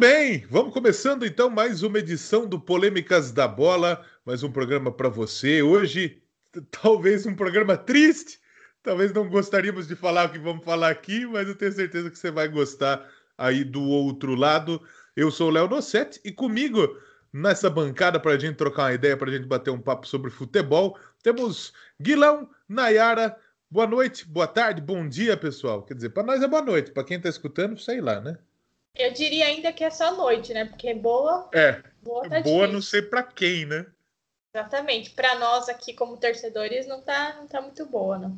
bem, vamos começando então mais uma edição do Polêmicas da Bola, mais um programa para você. Hoje, talvez um programa triste, talvez não gostaríamos de falar o que vamos falar aqui, mas eu tenho certeza que você vai gostar aí do outro lado. Eu sou o Léo Nossetti e comigo nessa bancada para a gente trocar uma ideia, para a gente bater um papo sobre futebol, temos Guilão, Nayara. Boa noite, boa tarde, bom dia, pessoal. Quer dizer, para nós é boa noite, para quem está escutando, sei lá, né? Eu diria ainda que é só noite, né? Porque boa. É. Boa, tá boa não sei para quem, né? Exatamente. Para nós aqui como torcedores não tá, não tá muito boa, não.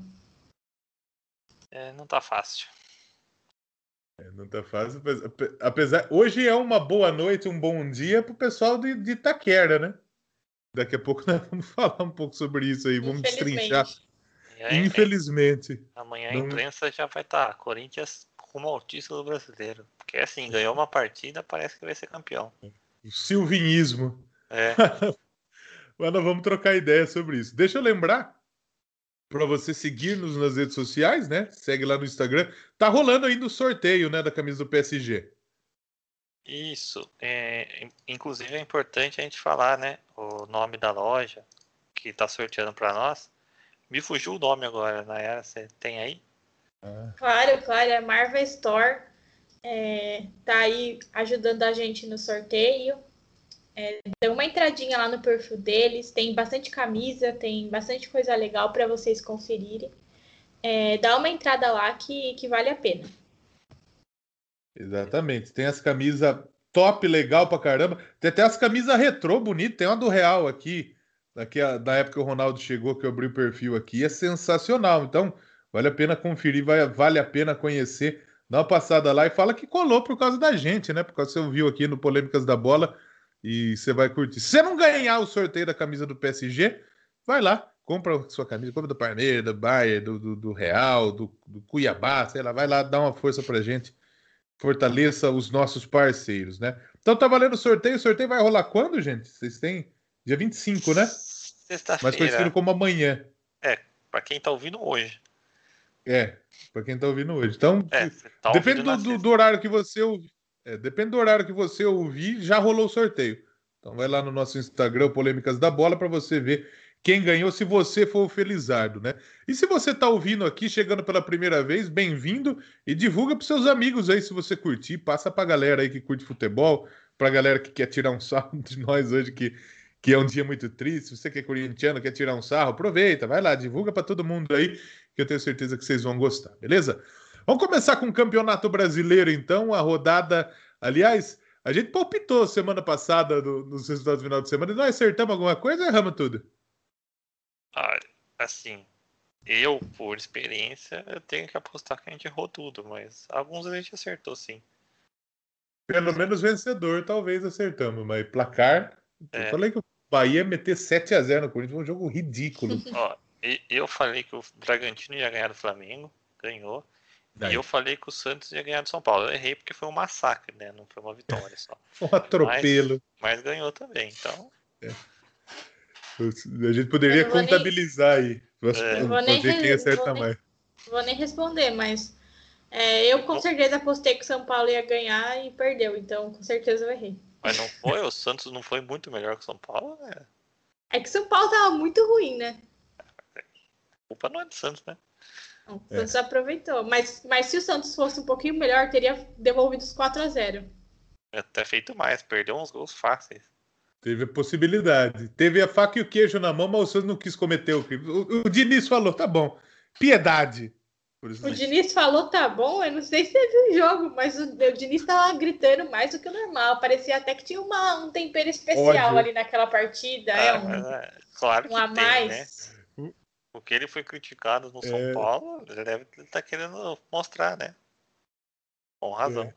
É, não tá fácil. É, não tá fácil. Apesar, hoje é uma boa noite, um bom dia pro pessoal de, de Itaquera, né? Daqui a pouco nós vamos falar um pouco sobre isso aí, vamos destrinchar. Infelizmente. Amanhã a imprensa já vai estar. Tá. Corinthians rumo ao título brasileiro. Porque assim, ganhou uma partida, parece que vai ser campeão. O silvinismo. É. Mas nós vamos trocar ideia sobre isso. Deixa eu lembrar para você seguir-nos nas redes sociais, né? Segue lá no Instagram. Tá rolando ainda o sorteio, né, da camisa do PSG. Isso. É, inclusive é importante a gente falar, né, o nome da loja que tá sorteando para nós. Me fugiu o nome agora, Nayara, você tem aí? Claro, claro, é Marvel Store. É, tá aí ajudando a gente no sorteio. É, uma entradinha lá no perfil deles, tem bastante camisa, tem bastante coisa legal para vocês conferirem. É, dá uma entrada lá que, que vale a pena. Exatamente. Tem as camisas top, legal pra caramba. Tem até as camisas retrô bonitas. Tem uma do Real aqui, daqui a, da época que o Ronaldo chegou, que eu abri o perfil aqui. É sensacional. Então, Vale a pena conferir, vai, vale a pena conhecer. Dá uma passada lá e fala que colou por causa da gente, né? Por causa que você ouviu aqui no Polêmicas da Bola e você vai curtir. Se você não ganhar o sorteio da camisa do PSG, vai lá, compra sua camisa, compra do Palmeiras, do Bayern, do, do, do Real, do, do, Cuiabá, sei lá, vai lá, dá uma força pra gente. Fortaleça os nossos parceiros, né? Então tá valendo o sorteio. O sorteio vai rolar quando, gente? Vocês têm? Dia 25, né? Sexta-feira. Mais conhecido como amanhã. É, pra quem tá ouvindo hoje. É, para quem está ouvindo hoje. Então, é, tá depende do, do, do, horário que você ouvir. É, depende do horário que você ouvir, já rolou o sorteio. Então vai lá no nosso Instagram, Polêmicas da Bola, para você ver quem ganhou, se você for o Felizardo, né? E se você está ouvindo aqui, chegando pela primeira vez, bem-vindo e divulga para seus amigos aí, se você curtir, passa para a galera aí que curte futebol, para a galera que quer tirar um sarro de nós hoje, que, que é um dia muito triste, se você que é corintiano, quer tirar um sarro, aproveita, vai lá, divulga para todo mundo aí que eu tenho certeza que vocês vão gostar, beleza? Vamos começar com o Campeonato Brasileiro, então, a rodada. Aliás, a gente palpitou semana passada no, nos resultados do final de semana e nós acertamos alguma coisa ou erramos tudo? Ah, assim, eu, por experiência, eu tenho que apostar que a gente errou tudo, mas alguns a gente acertou sim. Pelo menos vencedor, talvez acertamos, mas placar. É. Eu falei que o Bahia ia meter 7 a 0 no Corinthians, foi um jogo ridículo. Ó, eu falei que o Bragantino ia ganhar do Flamengo, ganhou. Daí. E eu falei que o Santos ia ganhar do São Paulo. Eu errei porque foi um massacre, né? Não foi uma vitória só. um atropelo. Mas, mas, ganhou também, então. É. A gente poderia contabilizar nem... aí. É. Vou nem ver quem acerta vou mais. Nem, vou nem responder, mas é, eu com certeza apostei que o São Paulo ia ganhar e perdeu, então com certeza eu errei. Mas não foi? o Santos não foi muito melhor que o São Paulo? É, é que o São Paulo tava muito ruim, né? Culpa não é do Santos, né? o Santos é. aproveitou. Mas, mas se o Santos fosse um pouquinho melhor, teria devolvido os 4 a 0 Até feito mais, perdeu uns gols fáceis. Teve a possibilidade. Teve a faca e o queijo na mão, mas o Santos não quis cometer o crime. O, o Diniz falou: tá bom, piedade. O Diniz falou: tá bom. Eu não sei se você viu o jogo, mas o, o Diniz tava gritando mais do que o normal. Parecia até que tinha uma, um tempero especial Ódio. ali naquela partida. É ah, é um, é, claro um a tem, mais. Né? Porque ele foi criticado no São é... Paulo, ele deve estar tá querendo mostrar, né? Com razão. É.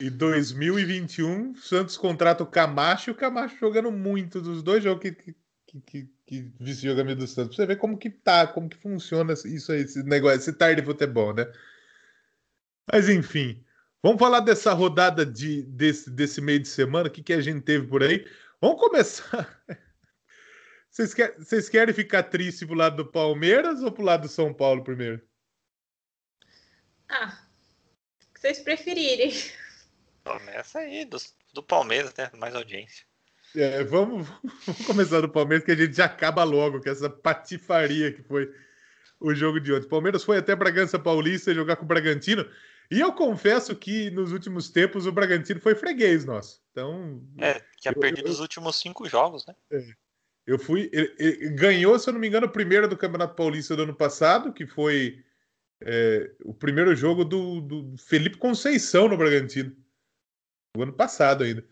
E 2021, Santos contrata o Camacho e o Camacho jogando muito dos dois jogos que, que, que, que vice jogamento do Santos. Pra você ver como que tá, como que funciona isso aí, esse negócio, esse tarde de futebol, né? Mas enfim, vamos falar dessa rodada de, desse, desse meio de semana, o que, que a gente teve por aí. Vamos começar. Vocês, quer, vocês querem ficar triste pro lado do Palmeiras ou pro lado do São Paulo primeiro? Ah, o que vocês preferirem. Começa aí, dos, Do Palmeiras, né? Mais audiência. É, vamos, vamos começar do Palmeiras, que a gente já acaba logo com essa patifaria que foi o jogo de ontem. O Palmeiras foi até Bragança Paulista jogar com o Bragantino. E eu confesso que nos últimos tempos o Bragantino foi freguês nosso. Então. É, tinha eu, perdido eu, os últimos cinco jogos, né? É. Eu fui. Ele, ele ganhou, se eu não me engano, o primeiro do Campeonato Paulista do ano passado, que foi é, o primeiro jogo do, do, Felipe Conceição no Bragantino. O ano passado ainda.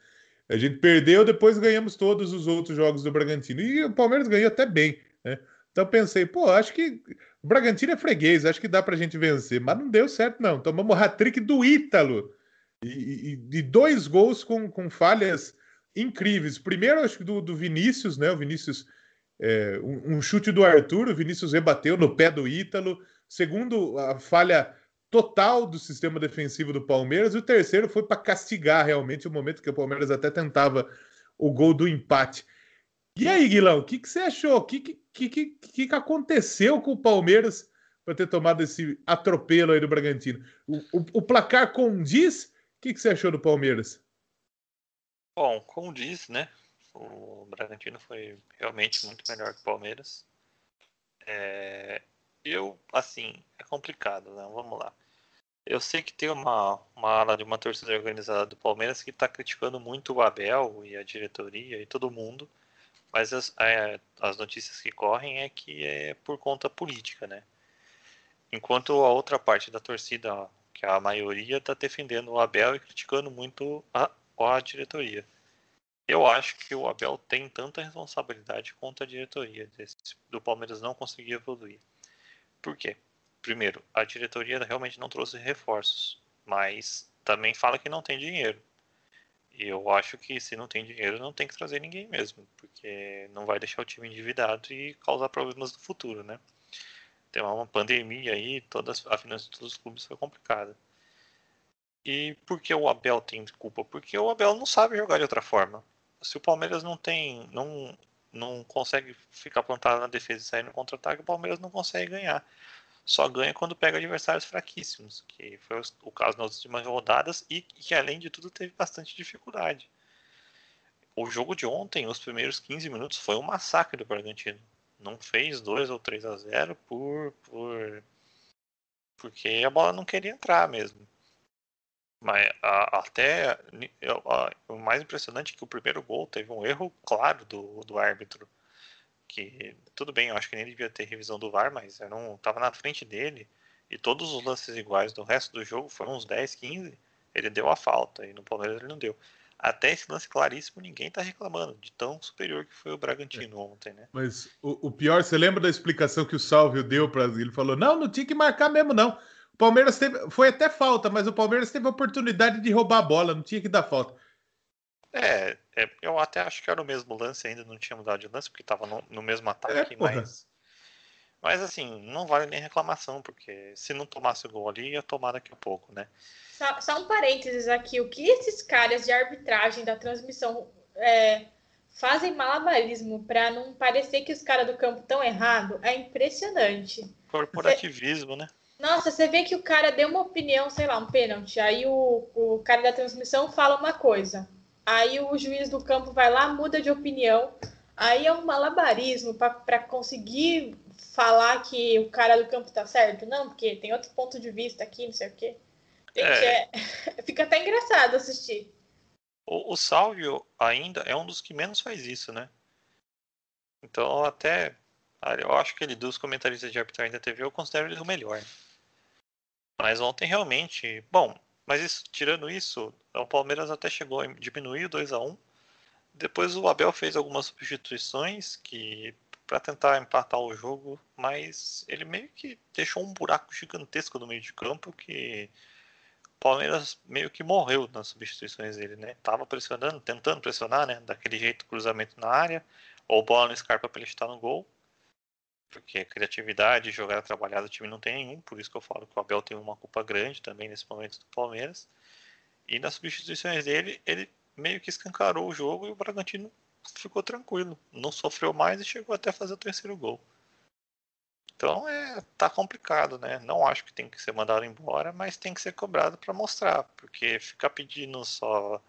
A gente perdeu, depois ganhamos todos os outros jogos do Bragantino. E o Palmeiras ganhou até bem, né? Então pensei, pô, acho que o Bragantino é freguês, acho que dá pra gente vencer. Mas não deu certo, não. Tomamos o hat-trick do Ítalo. E, e, e, dois gols com, com falhas incríveis. Primeiro, acho que do, do Vinícius, né? O Vinícius, é, um, um, chute do Arthur, o Vinícius rebateu no pé do Ítalo. Segundo, a falha total do sistema defensivo do Palmeiras. E o terceiro foi para castigar realmente o momento que o Palmeiras até tentava o gol do empate. E aí, Guilão, o que, que você achou? O que, que, que, que, aconteceu com o Palmeiras para ter tomado esse atropelo aí do Bragantino? O, o, o placar condiz? O que, que você achou do Palmeiras? Bom, condiz, né? O Bragantino foi realmente muito melhor que o Palmeiras. É, eu, assim, é complicado, né? Vamos lá. Eu sei que tem uma, uma ala de uma torcida organizada do Palmeiras que está criticando muito o Abel e a diretoria e todo mundo, mas as, é, as notícias que correm é que é por conta política, né? Enquanto a outra parte da torcida, que é a maioria, está defendendo o Abel e criticando muito a, a diretoria. Eu acho que o Abel tem tanta responsabilidade quanto a diretoria desse, do Palmeiras não conseguir evoluir. Por quê? Primeiro, a diretoria realmente não trouxe reforços, mas também fala que não tem dinheiro. Eu acho que se não tem dinheiro, não tem que trazer ninguém mesmo, porque não vai deixar o time endividado e causar problemas no futuro, né? Tem uma pandemia aí, todas, a finança de todos os clubes foi complicada. E por que o Abel tem culpa? Porque o Abel não sabe jogar de outra forma. Se o Palmeiras não tem, não, não consegue ficar plantado na defesa e sair no contra-ataque, o Palmeiras não consegue ganhar. Só ganha quando pega adversários fraquíssimos, que foi o caso nas últimas rodadas e que, além de tudo, teve bastante dificuldade. O jogo de ontem, os primeiros 15 minutos, foi um massacre do Bragantino. Não fez 2 ou 3 a 0 por, por porque a bola não queria entrar mesmo. Mas a, até a, o mais impressionante é que o primeiro gol teve um erro claro do, do árbitro. Que tudo bem, eu acho que nem devia ter revisão do VAR, mas era um, tava na frente dele e todos os lances iguais do resto do jogo foram uns 10, 15. Ele deu a falta e no Palmeiras ele não deu. Até esse lance claríssimo, ninguém tá reclamando de tão superior que foi o Bragantino é. ontem, né? Mas o, o, pior, você lembra da explicação que o Salvio deu para ele? Falou: não, não tinha que marcar mesmo, não. O Palmeiras teve. Foi até falta, mas o Palmeiras teve a oportunidade de roubar a bola, não tinha que dar falta. É, é eu até acho que era o mesmo lance, ainda não tinha mudado de lance, porque estava no, no, mesmo ataque, é, mas. Mas assim, não vale nem reclamação, porque se não tomasse o gol ali, ia tomar daqui a pouco, né? Só, só um parênteses aqui, o que esses caras de arbitragem da transmissão é, fazem malabarismo para não parecer que os caras do campo estão errado é impressionante. Corporativismo, Cê... né? Nossa, você vê que o cara deu uma opinião, sei lá, um pênalti. Aí o, o cara da transmissão fala uma coisa. Aí o juiz do campo vai lá, muda de opinião. Aí é um malabarismo para conseguir falar que o cara do campo tá certo. Não, porque tem outro ponto de vista aqui, não sei o quê. É. É... Fica até engraçado assistir. O, o Salvio ainda é um dos que menos faz isso, né? Então até. Eu acho que ele, dos comentaristas de arbitragem da TV, eu considero ele o melhor. Mas ontem realmente, bom, mas isso, tirando isso, o Palmeiras até chegou a diminuir 2 a 1 Depois o Abel fez algumas substituições que para tentar empatar o jogo, mas ele meio que deixou um buraco gigantesco no meio de campo que o Palmeiras meio que morreu nas substituições dele, né? Tava pressionando, tentando pressionar, né? Daquele jeito, cruzamento na área, ou bola no Scarpa para ele estar no gol porque criatividade, jogada trabalhada o time não tem nenhum, por isso que eu falo que o Abel tem uma culpa grande também nesse momento do Palmeiras. E nas substituições dele, ele meio que escancarou o jogo e o Bragantino ficou tranquilo, não sofreu mais e chegou até fazer o terceiro gol. Então é tá complicado, né? Não acho que tem que ser mandado embora, mas tem que ser cobrado para mostrar, porque ficar pedindo só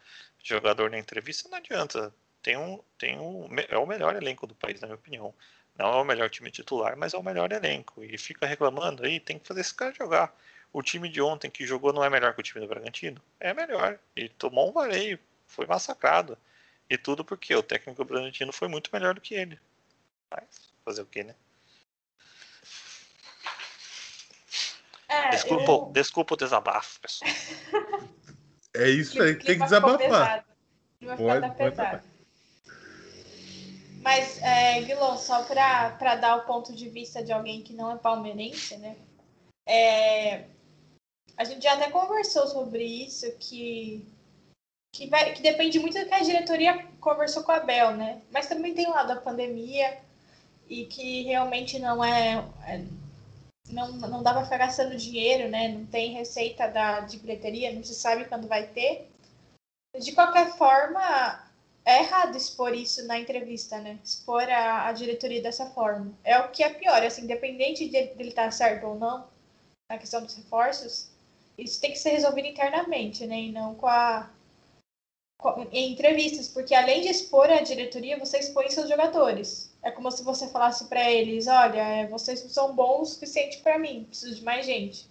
jogador na entrevista, não adianta. Tem um, tem um, é o melhor elenco do país, na minha opinião. Não é o melhor time titular, mas é o melhor elenco. E fica reclamando aí, tem que fazer esse cara jogar. O time de ontem que jogou não é melhor que o time do Bragantino? É melhor. E tomou um vareio, foi massacrado. E tudo porque o técnico do Bragantino foi muito melhor do que ele. Mas fazer o que, né? É, desculpa, eu... desculpa o desabafo, pessoal. É isso aí, tem que desabafar. Pode, pode Mas, é, Guilherme, só para dar o ponto de vista de alguém que não é palmeirense, né? É, a gente já até conversou sobre isso, que, que, vai, que depende muito do que a diretoria conversou com a Bel, né? Mas também tem lá da pandemia e que realmente não é, é não, não dá para ficar gastando dinheiro, né? Não tem receita da, de bilheteria, não se sabe quando vai ter. De qualquer forma, é errado expor isso na entrevista, né? Expor a, a diretoria dessa forma. É o que é pior, assim, independente de, ele estar certo ou não, na questão dos reforços, isso tem que ser resolvido internamente, né? E não com a. Com, em entrevistas, porque além de expor a diretoria, você expõe seus jogadores. É como se você falasse para eles: olha, é, vocês não são bons o suficiente para mim, preciso de mais gente.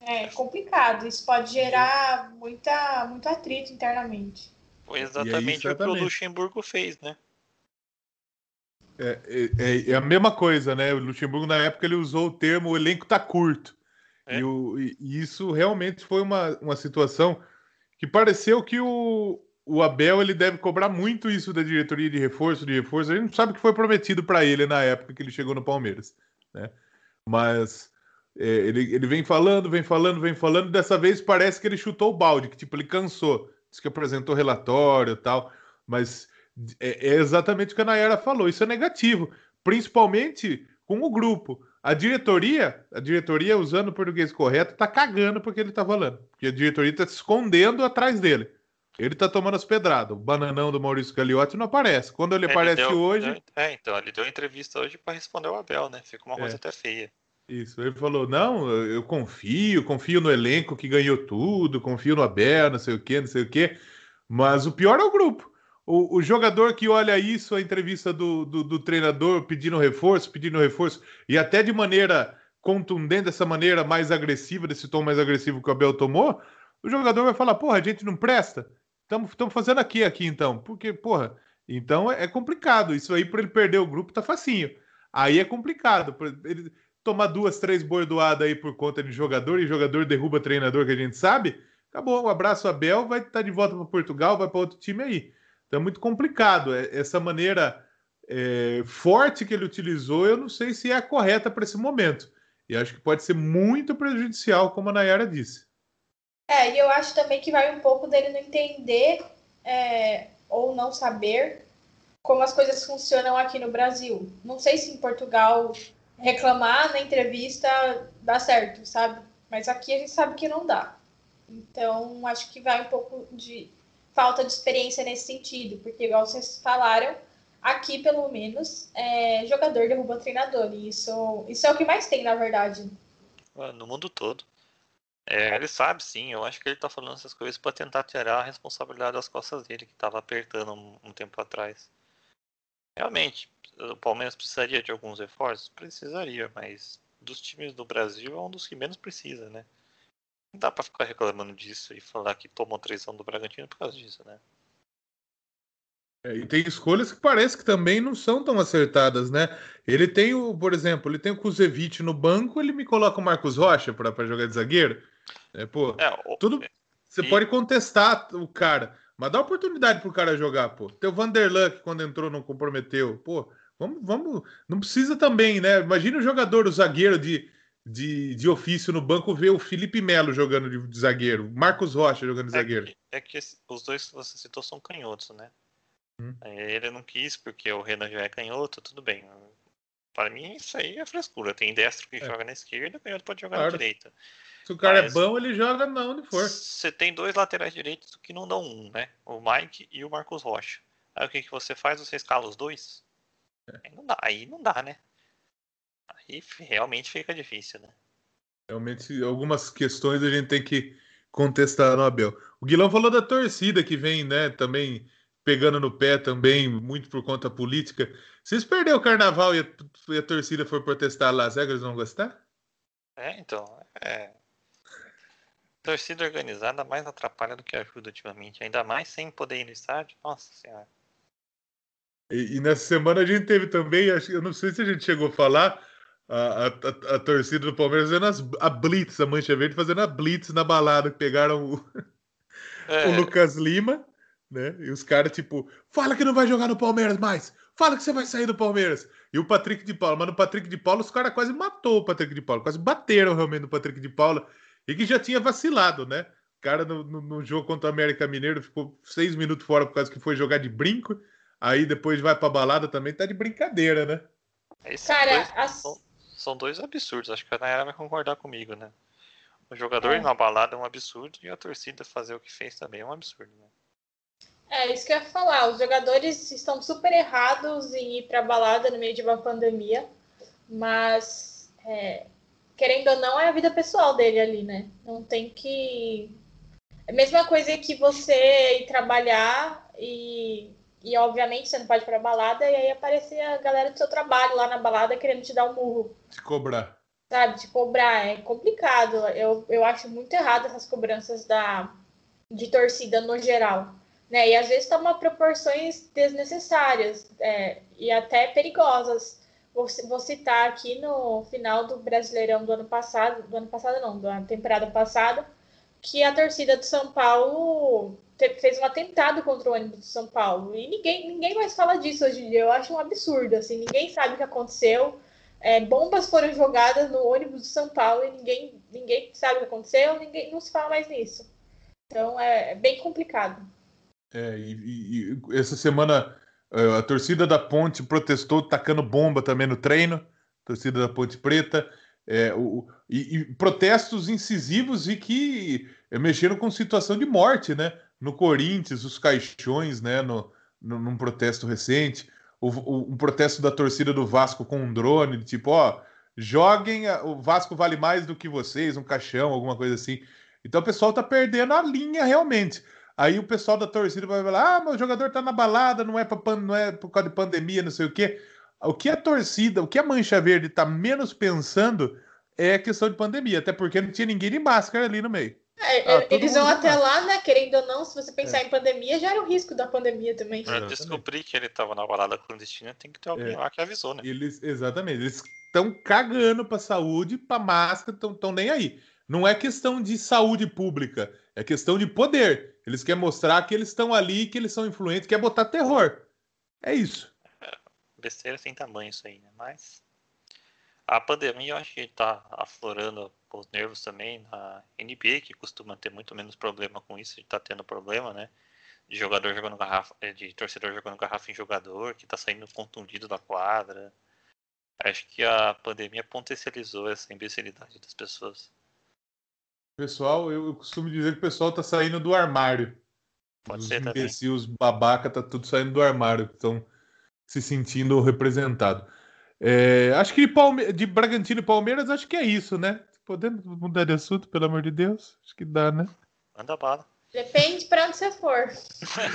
É complicado, isso pode gerar muita, muito atrito internamente. Foi exatamente, aí, exatamente. o que o Luxemburgo fez, né? É, é, é, a mesma coisa, né? O Luxemburgo, na época, ele usou o termo o elenco tá curto. É. E, o, e, isso realmente foi uma, uma situação que pareceu que o, o Abel ele deve cobrar muito isso da diretoria de reforço, de reforço. A gente não sabe o que foi prometido para ele na época que ele chegou no Palmeiras, né? Mas é, ele, ele vem falando, vem falando, vem falando. Dessa vez parece que ele chutou o balde, que tipo ele cansou, disse que apresentou relatório, e tal. Mas é, é exatamente o que a Nayara falou. Isso é negativo, principalmente com o grupo. A diretoria, a diretoria usando o português correto, tá cagando porque ele tá falando, porque a diretoria tá se escondendo atrás dele. Ele tá tomando as pedradas. O bananão do Maurício Gagliotti não aparece. Quando ele, ele aparece deu, hoje. Deu, é, então, ele deu entrevista hoje para responder o Abel, né? Fica uma coisa é. até feia. Isso, ele falou: não, eu confio, confio no elenco que ganhou tudo, confio no Abel, não sei o quê, não sei o quê. Mas o pior é o grupo. O, o jogador que olha isso, a entrevista do, do, do treinador pedindo reforço, pedindo reforço, e até de maneira contundente, dessa maneira mais agressiva, desse tom mais agressivo que o Abel tomou, o jogador vai falar: porra, a gente não presta. Estamos fazendo aqui, aqui então. Porque, porra, então é, é complicado. Isso aí, para ele perder o grupo, tá facinho. Aí é complicado. Ele tomar duas, três bordoadas aí por conta de jogador e jogador derruba treinador que a gente sabe. Acabou. Um abraço, Abel. Vai estar tá de volta para Portugal, vai para outro time aí. Então é muito complicado. É, essa maneira é, forte que ele utilizou, eu não sei se é a correta para esse momento. E acho que pode ser muito prejudicial, como a Nayara disse. É, e eu acho também que vai um pouco dele não entender é, ou não saber como as coisas funcionam aqui no Brasil. Não sei se em Portugal reclamar na entrevista dá certo, sabe? Mas aqui a gente sabe que não dá. Então, acho que vai um pouco de falta de experiência nesse sentido, porque, igual vocês falaram, aqui pelo menos, é, jogador derruba treinador. E isso, isso é o que mais tem, na verdade. No mundo todo. É, ele sabe sim, eu acho que ele tá falando essas coisas para tentar tirar a responsabilidade das costas dele, que tava apertando um, um, tempo atrás. Realmente, o Palmeiras precisaria de alguns reforços? Precisaria, mas dos times do Brasil é um dos que menos precisa, né? Não dá pra ficar reclamando disso e falar que tomou traição do Bragantino por causa disso, né? É, e tem escolhas que parece que também não são tão acertadas, né? Ele tem o, por exemplo, ele tem o Kuzevic no banco, ele me coloca o Marcos Rocha para jogar de zagueiro. É, pô, é, o... tudo. Você e... pode contestar o cara, mas dá oportunidade pro cara jogar, pô. Teu Vanderlan, que quando entrou não comprometeu, pô. Vamos, vamos. Não precisa também, né? Imagina o jogador, o zagueiro de, de, de ofício no banco, ver o Felipe Melo jogando de, de zagueiro, Marcos Rocha jogando de é zagueiro. Que, é que os dois que você citou são canhotos, né? Hum. Ele não quis porque o Renan já é canhoto, tudo bem. Para mim, isso aí é frescura. Tem destro que é. joga na esquerda, canhoto pode jogar claro. na direita. Se o cara é Mas, é bom, ele joga não onde for. Você tem dois laterais direitos que não dão um, né? O Mike e o Marcos Rocha. Aí o que, que você faz? Você escala os dois? Aí, não dá, aí não dá, né? Aí realmente fica difícil, né? Realmente, algumas questões a gente tem que contestar no Abel. O Guilão falou da torcida que vem, né, também pegando no pé também, muito por conta política. Vocês perderam o carnaval e a, e a torcida for protestar lá, será que eles vão gostar? É, então, é. Torcida organizada mais atrapalha do que ajuda ultimamente, ainda mais sem poder ir no estádio. Nossa senhora. E, e nessa semana a gente teve também, eu não sei se a gente chegou a falar, a, a, a, torcida do Palmeiras fazendo as, a Blitz, a Mancha Verde fazendo a Blitz na balada, que pegaram o, é. o Lucas Lima, né? E os caras, tipo, fala que não vai jogar no Palmeiras mais, fala que você vai sair do Palmeiras. E o Patrick de Paula, mas no Patrick de Paula os caras quase matou o Patrick de Paula, quase bateram realmente no Patrick de Paula, e que já tinha vacilado, né? O cara no, no, no jogo contra o América Mineiro ficou seis minutos fora por causa que foi jogar de brinco, aí depois vai pra balada também, tá de brincadeira, né? Esse cara, dois, as... são, são, dois absurdos, acho que a Nayara vai concordar comigo, né? O jogador é. ir na balada é um absurdo e a torcida fazer o que fez também é um absurdo, né? É, isso que eu ia falar. Os jogadores estão super errados em ir pra balada no meio de uma pandemia, mas é, querendo ou não, é a vida pessoal dele ali, né? Não tem que. É a mesma coisa que você ir trabalhar e e, obviamente, você não pode ir pra balada e aí aparecer a galera do seu trabalho lá na balada querendo te dar um murro. Te cobrar. Sabe, te cobrar. É complicado. Eu, eu acho muito errado essas cobranças da, de torcida no geral. Né? E às vezes toma proporções desnecessárias é, e até perigosas. Vou, vou citar aqui no final do Brasileirão do ano passado, do ano passado não, da temporada passada, que a torcida do São Paulo fez um atentado contra o ônibus de São Paulo. E ninguém, ninguém mais fala disso hoje em dia. Eu acho um absurdo. Assim, ninguém sabe o que aconteceu. É, bombas foram jogadas no ônibus de São Paulo e ninguém, ninguém sabe o que aconteceu, ninguém, não se fala mais nisso. Então é, é bem complicado. É, e, e, essa semana é, a torcida da Ponte protestou tacando bomba também no treino, torcida da Ponte Preta. É, o, e, e, protestos incisivos e que mexeram com situação de morte, né? No Corinthians, os caixões, né, no, no, num protesto recente, o, o, um protesto da torcida do Vasco com um drone, tipo, ó, joguem, a, o Vasco vale mais do que vocês, um caixão, alguma coisa assim. Então o pessoal tá perdendo a linha realmente. Aí o pessoal da torcida vai falar: ah, o jogador tá na balada, não é, pra, não é por causa de pandemia, não sei o quê. O que a torcida, o que a Mancha Verde tá menos pensando é a questão de pandemia, até porque não tinha ninguém de máscara ali no meio. É, ah, eles vão até lá, né? Querendo ou não, se você pensar é. em pandemia, já era o risco da pandemia também. Pra descobrir que ele estava na balada clandestina, tem que ter alguém é. lá que avisou, né? Eles, exatamente. Eles estão cagando pra saúde, pra máscara, estão nem aí. Não é questão de saúde pública, é questão de poder. Eles querem mostrar que eles estão ali, que eles são influentes, quer botar terror. É isso. É, besteira sem tamanho isso aí, né? Mas a pandemia eu acho que está aflorando os nervos também na NBA, que costuma ter muito menos problema com isso, está tendo problema, né? De jogador jogando garrafa, eh, de torcedor jogando garrafa em jogador, que está saindo contundido da quadra. Acho que a pandemia potencializou essa imbecilidade das pessoas. Pessoal, eu costumo dizer que o pessoal está saindo do armário. Pode os ser imbecis, também. os babaca, tá tudo saindo do armário, estão se sentindo representado. É, acho que de, Palme de Bragantino e Palmeiras, acho que é isso, né? Podemos mudar de assunto, pelo amor de Deus? Acho que dá, né? Manda bala. Depende para onde você for.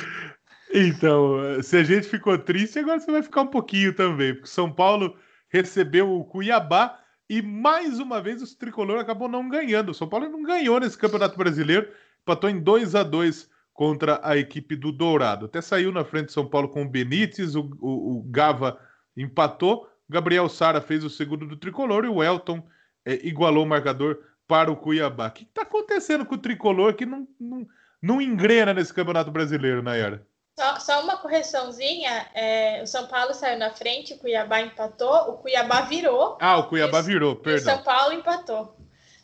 então, se a gente ficou triste, agora você vai ficar um pouquinho também, porque São Paulo recebeu o Cuiabá e mais uma vez o tricolor acabou não ganhando. O São Paulo não ganhou nesse Campeonato Brasileiro, empatou em 2 a 2 contra a equipe do Dourado. Até saiu na frente de São Paulo com o Benítez, o, o, o Gava empatou, Gabriel Sara fez o segundo do tricolor e o Elton é, igualou o marcador para o Cuiabá. O que está acontecendo com o tricolor que não, não, não engrena nesse campeonato brasileiro, Nayara? Só, só uma correçãozinha: é, o São Paulo saiu na frente, o Cuiabá empatou, o Cuiabá virou. Ah, o Cuiabá virou, perdão. o São Paulo empatou.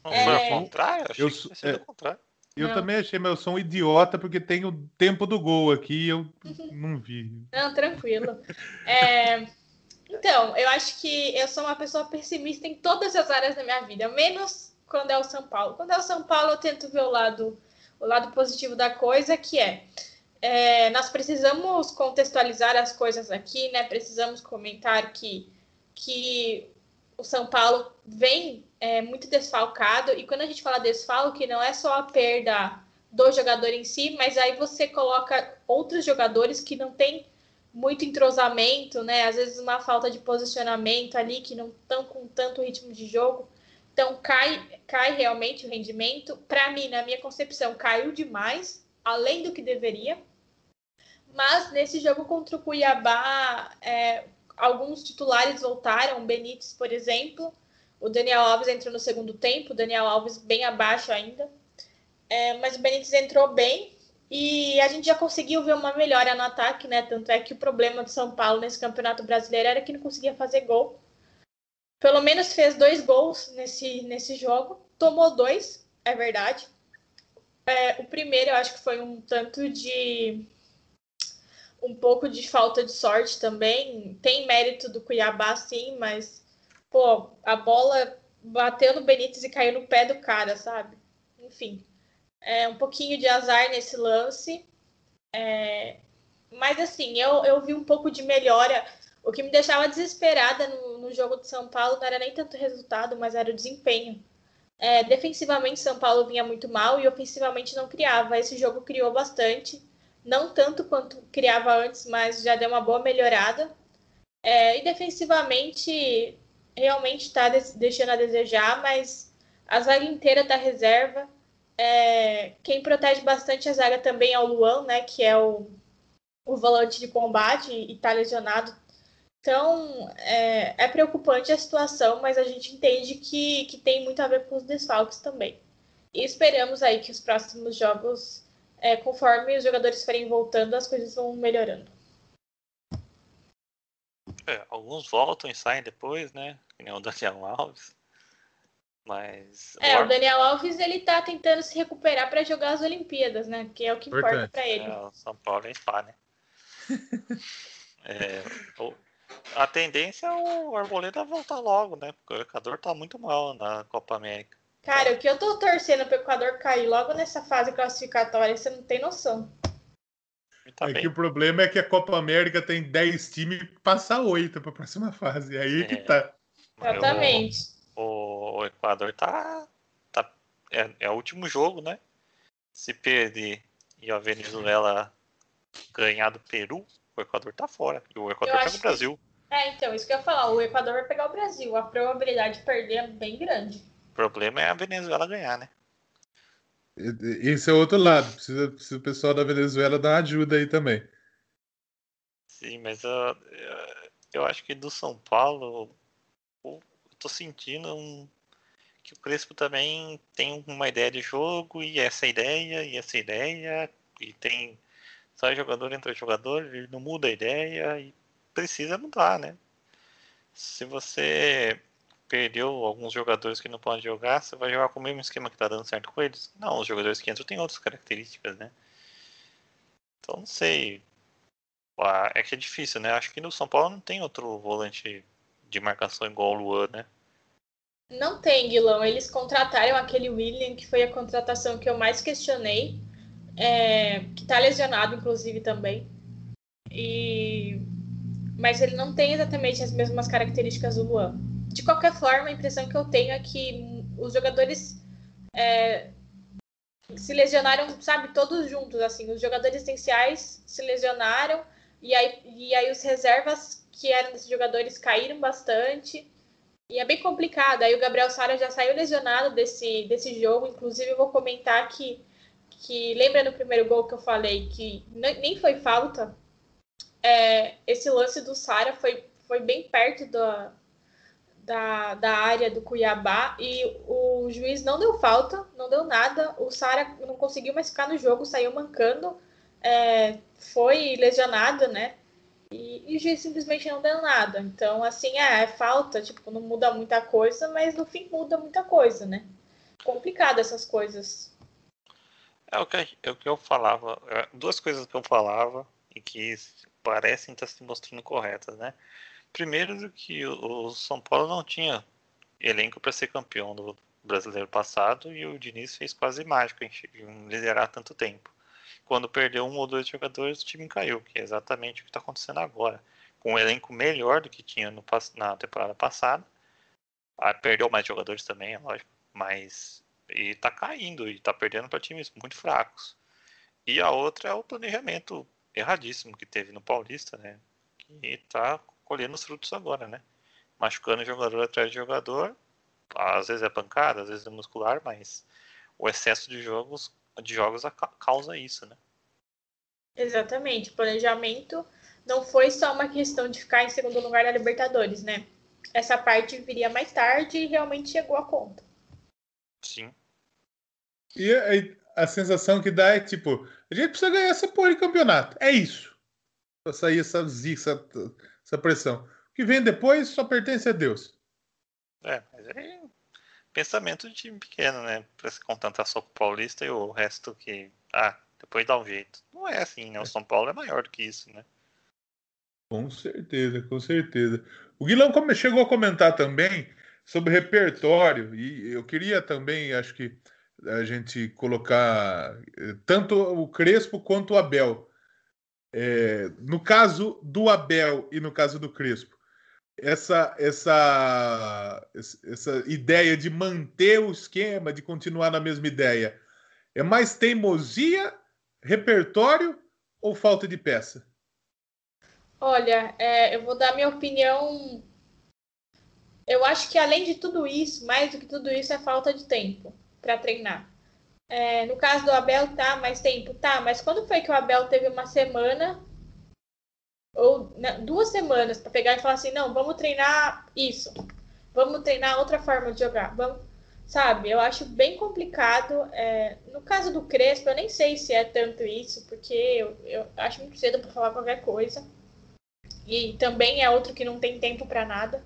Não, é... Foi ao contrário, achei eu, que é, contrário. Eu não. também achei, mas eu sou um idiota porque tem o tempo do gol aqui e eu não vi. Não, tranquilo. É, então, eu acho que eu sou uma pessoa pessimista em todas as áreas da minha vida, menos quando é o São Paulo. Quando é o São Paulo, eu tento ver o lado, o lado positivo da coisa, que é, é nós precisamos contextualizar as coisas aqui, né? Precisamos comentar que, que o São Paulo vem é, muito desfalcado, e quando a gente fala desfalque, não é só a perda do jogador em si, mas aí você coloca outros jogadores que não têm muito entrosamento, né? Às vezes uma falta de posicionamento ali, que não estão com tanto ritmo de jogo. Então cai, cai realmente o rendimento. Para mim, na minha concepção, caiu demais, além do que deveria. Mas nesse jogo contra o Cuiabá, é, alguns titulares voltaram, o Benítez, por exemplo. O Daniel Alves entrou no segundo tempo, o Daniel Alves bem abaixo ainda. É, mas o Benítez entrou bem e a gente já conseguiu ver uma melhora no ataque, né? Tanto é que o problema do São Paulo nesse Campeonato Brasileiro era que não conseguia fazer gol. Pelo menos fez dois gols nesse, nesse jogo. Tomou dois, é verdade. É, o primeiro eu acho que foi um tanto de. um pouco de falta de sorte também. Tem mérito do Cuiabá, sim, mas, pô, a bola bateu no Benítez e caiu no pé do cara, sabe? Enfim é, um pouquinho de azar nesse lance. É, mas assim, eu, eu vi um pouco de melhora. O que me deixava desesperada no, no jogo de São Paulo não era nem tanto o resultado, mas era o desempenho. É, defensivamente, São Paulo vinha muito mal e ofensivamente não criava. Esse jogo criou bastante, não tanto quanto criava antes, mas já deu uma boa melhorada. É, e defensivamente, realmente está deixando a desejar, mas a zaga inteira da reserva é, quem protege bastante a zaga também é o Luan, né? Que é o, o volante de combate e está lesionado. Então, é, é, preocupante a situação, mas a gente entende que, que tem muito a ver com os desfalques também. E esperamos aí que os próximos jogos, é, conforme os jogadores forem voltando, as coisas vão melhorando. É, alguns voltam e saem depois, né? Que nem o Daniel Alves. Mas. É, o Daniel Alves ele tá tentando se recuperar para jogar as Olimpíadas, né? Que é o que importa para ele. É, o São Paulo é spa, né? é, o, a tendência é o Arboleda voltar logo, né? Porque o Equador tá muito mal na Copa América. Cara, o que eu tô torcendo pro Equador cair logo nessa fase classificatória, você não tem noção. Tá é bem. que o problema é que a Copa América tem 10 times e passa 8 pra próxima fase. É aí é, que tá. Exatamente. O, o Equador tá. tá é, é o último jogo, né? Se perder e a Venezuela ganhar do Peru, o Equador tá fora. E o Equador pega o Brasil. Que... É, então, isso que eu ia falar. O Equador vai pegar o Brasil. A probabilidade de perder é bem grande. O problema é a Venezuela ganhar, né? Esse é o outro lado. Precisa, precisa o pessoal da Venezuela dar ajuda aí também. Sim, mas eu, eu acho que do São Paulo, tô sentindo um, que o Crespo também tem uma ideia de jogo e essa ideia e essa ideia e tem sai jogador entra jogador ele não muda a ideia e precisa mudar, né? Se você perdeu alguns jogadores que não podem jogar, você vai jogar com o mesmo esquema que tá dando certo com eles? Não, os jogadores que entram têm outras características, né? Então não sei. Ah, é que é difícil, né? Acho que no São Paulo não tem outro volante de marcação igual o Luan, né? Não tem, Guilão. Eles contrataram aquele William, que foi a contratação que eu mais questionei, é, que tá lesionado, inclusive, também. E... Mas ele não tem exatamente as mesmas características do Luan. De qualquer forma, a impressão que eu tenho é que os jogadores é, se lesionaram, sabe, todos juntos, assim. Os jogadores essenciais se lesionaram e aí, e aí os reservas que eram desses jogadores caíram bastante. E é bem complicado. Aí o Gabriel Sara já saiu lesionado desse, desse jogo. Inclusive, eu vou comentar que, que lembra no primeiro gol que eu falei que nem foi falta? É, esse lance do Sara foi, foi bem perto da, da, da área do Cuiabá e o juiz não deu falta, não deu nada. O Sara não conseguiu mais ficar no jogo, saiu mancando, é, foi lesionado, né? E, e o juiz simplesmente não deu nada. Então, assim, é, é falta, tipo, não muda muita coisa, mas no fim muda muita coisa, né? Complicado essas coisas. É o que, é o que eu falava. É, duas coisas que eu falava e que parecem estar se mostrando corretas, né? Primeiro que o São Paulo não tinha elenco para ser campeão do brasileiro passado e o Diniz fez quase mágica em liderar tanto tempo quando perdeu um ou dois jogadores, o time caiu, que é exatamente o que está acontecendo agora. Com um elenco melhor do que tinha no, na temporada passada. Ah, perdeu mais jogadores também, é lógico, mas E tá caindo e tá perdendo para times muito fracos. E a outra é o planejamento erradíssimo que teve no Paulista, né? Que tá colhendo os frutos agora, né? Machucando jogador atrás de jogador. Às vezes é pancada, às vezes é muscular, mas o excesso de jogos, de jogos causa isso, né? Exatamente. O planejamento não foi só uma questão de ficar em segundo lugar na Libertadores, né? Essa parte viria mais tarde e realmente chegou a conta. Sim. E a, a sensação que dá é tipo, a gente precisa ganhar essa porra de campeonato. É isso. Pra sair essa essa, essa pressão. O que vem depois só pertence a Deus. É, mas é pensamento de time pequeno, né? Pra se contentar só com o Paulista e o resto que. Ah, depois dá um jeito. Não é assim, né? O São Paulo é maior do que isso, né? Com certeza, com certeza. O Guilherme chegou a comentar também sobre repertório, e eu queria também, acho que a gente colocar eh, tanto o Crespo quanto o Abel. É, no caso do Abel e no caso do Crespo, essa, essa, essa ideia de manter o esquema, de continuar na mesma ideia, é mais teimosia, repertório ou falta de peça? Olha, é, eu vou dar minha opinião. Eu acho que além de tudo isso, mais do que tudo isso, é falta de tempo para treinar. É, no caso do Abel, tá, mais tempo, tá, mas quando foi que o Abel teve uma semana ou né, duas semanas para pegar e falar assim, não, vamos treinar isso, vamos treinar outra forma de jogar, vamos, sabe? Eu acho bem complicado. É, no caso do Crespo, eu nem sei se é tanto isso, porque eu, eu acho muito cedo para falar qualquer coisa. E também é outro que não tem tempo para nada.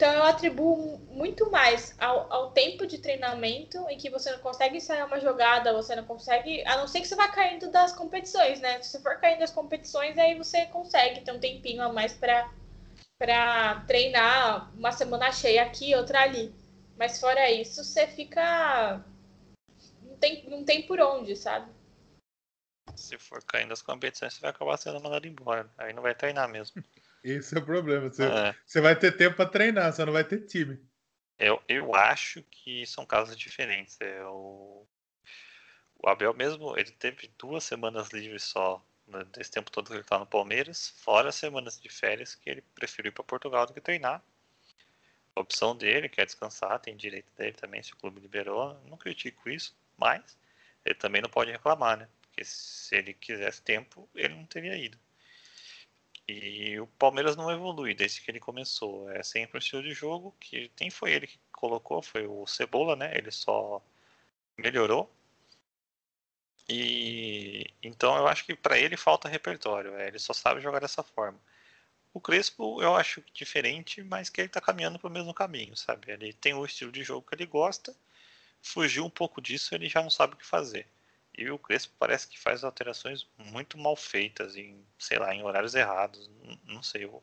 Então eu atribuo muito mais ao, ao, tempo de treinamento em que você não consegue ensaiar uma jogada, você não consegue, a não ser que você vá caindo das competições, né? Se você for caindo das competições, aí você consegue ter um tempinho a mais para para treinar uma semana cheia aqui, outra ali. Mas fora isso, você fica não tem não tem por onde, sabe? Se for caindo das competições, você vai acabar sendo mandado embora. Aí não vai treinar mesmo. Esse é o problema. Você, é. você vai ter tempo para treinar, você não vai ter time. Eu, eu acho que são casos diferentes. É, o, Abel mesmo, ele teve duas semanas livres só né, desse tempo todo que ele está no Palmeiras, fora semanas de férias que ele preferiu ir para Portugal do que treinar. A opção dele, quer descansar, tem direito dele também, se o clube liberou. Não critico isso, mas ele também não pode reclamar, né? Porque se ele quisesse tempo, ele não teria ido. E o Palmeiras não evolui desde que ele começou. É sempre um estilo de jogo que nem foi ele que colocou, foi o Cebola, né? Ele só melhorou. E então eu acho que para ele falta repertório. É, ele só sabe jogar dessa forma. O Crespo eu acho diferente, mas que ele está caminhando para o mesmo caminho, sabe? Ele tem o estilo de jogo que ele gosta. Fugiu um pouco disso, ele já não sabe o que fazer. E o Crespo parece que faz alterações muito mal feitas, em, sei lá, em horários errados. Não sei. O,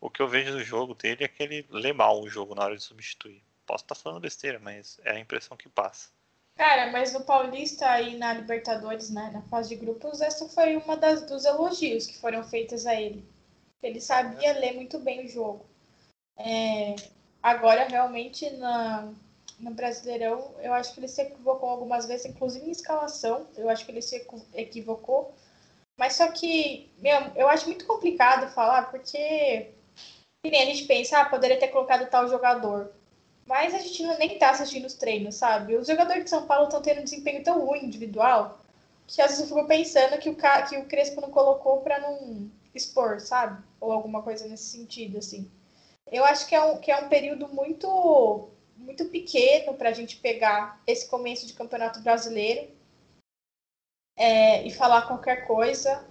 o que eu vejo do jogo dele é que ele lê mal o jogo na hora de substituir. Posso estar falando besteira, mas é a impressão que passa. Cara, mas no Paulista e na Libertadores, né, na fase de grupos, essa foi uma das dos elogios que foram feitos a ele. Ele sabia ler muito bem o jogo. É, agora, realmente, na, no Brasileirão, eu acho que ele se equivocou algumas vezes, inclusive em escalação, eu acho que ele se equivocou. Mas só que, meu, eu acho muito complicado falar, porque a gente pensa, ah, poderia ter colocado tal jogador. Mas a gente não, nem tá assistindo os treinos, sabe? Os jogadores de São Paulo estão tendo um desempenho tão ruim individual que às vezes eu fico pensando que o, que o Crespo não colocou para não expor, sabe? Ou alguma coisa nesse sentido, assim. Eu acho que é um, que é um período muito muito pequeno para a gente pegar esse começo de campeonato brasileiro é, e falar qualquer coisa.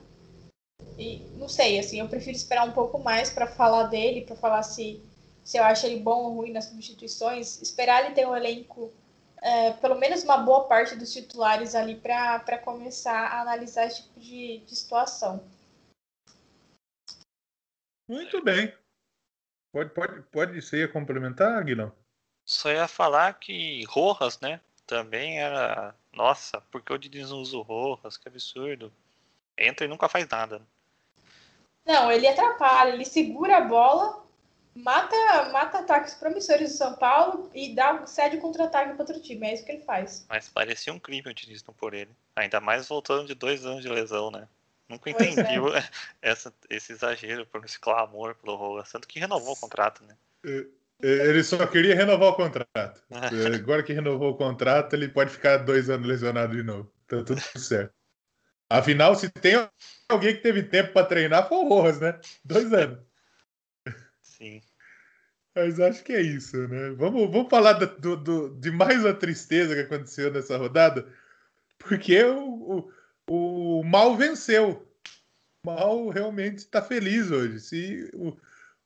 E não sei, assim, eu prefiro esperar um pouco mais para falar dele, para falar se, se eu acho ele bom ou ruim nas substituições. Esperar ele ter um elenco, é, pelo menos uma boa parte dos titulares ali para começar a analisar esse tipo de, de situação. Muito bem. Pode, pode, pode ser complementar, Guilherme? Só ia falar que Rojas, né? Também era. Nossa, por que o Diniz não usa o Rojas? Que absurdo. Entra e nunca faz nada. Não, ele atrapalha, ele segura a bola mata, mata ataques promissores do São Paulo e dá cede contra-ataque para outro time. É isso que ele faz. Mas parecia um crime o Diniz não por ele. Ainda mais voltando de dois anos de lesão, né? Nunca entendi é. essa, esse exagero por esse clamor pelo Rojas. Tanto que renovou o contrato, né? É, ele só queria renovar o contrato. Agora que renovou o contrato, ele pode ficar dois anos lesionado de novo. Tá tudo certo. Afinal, se tem alguém que teve tempo para treinar, foi o Rojas, né? Dois anos. Sim. Mas acho que é isso, né? Vamos, vamos falar do, do, de mais uma tristeza que aconteceu nessa rodada, porque o, o, o mal venceu. O mal realmente está feliz hoje. Se o,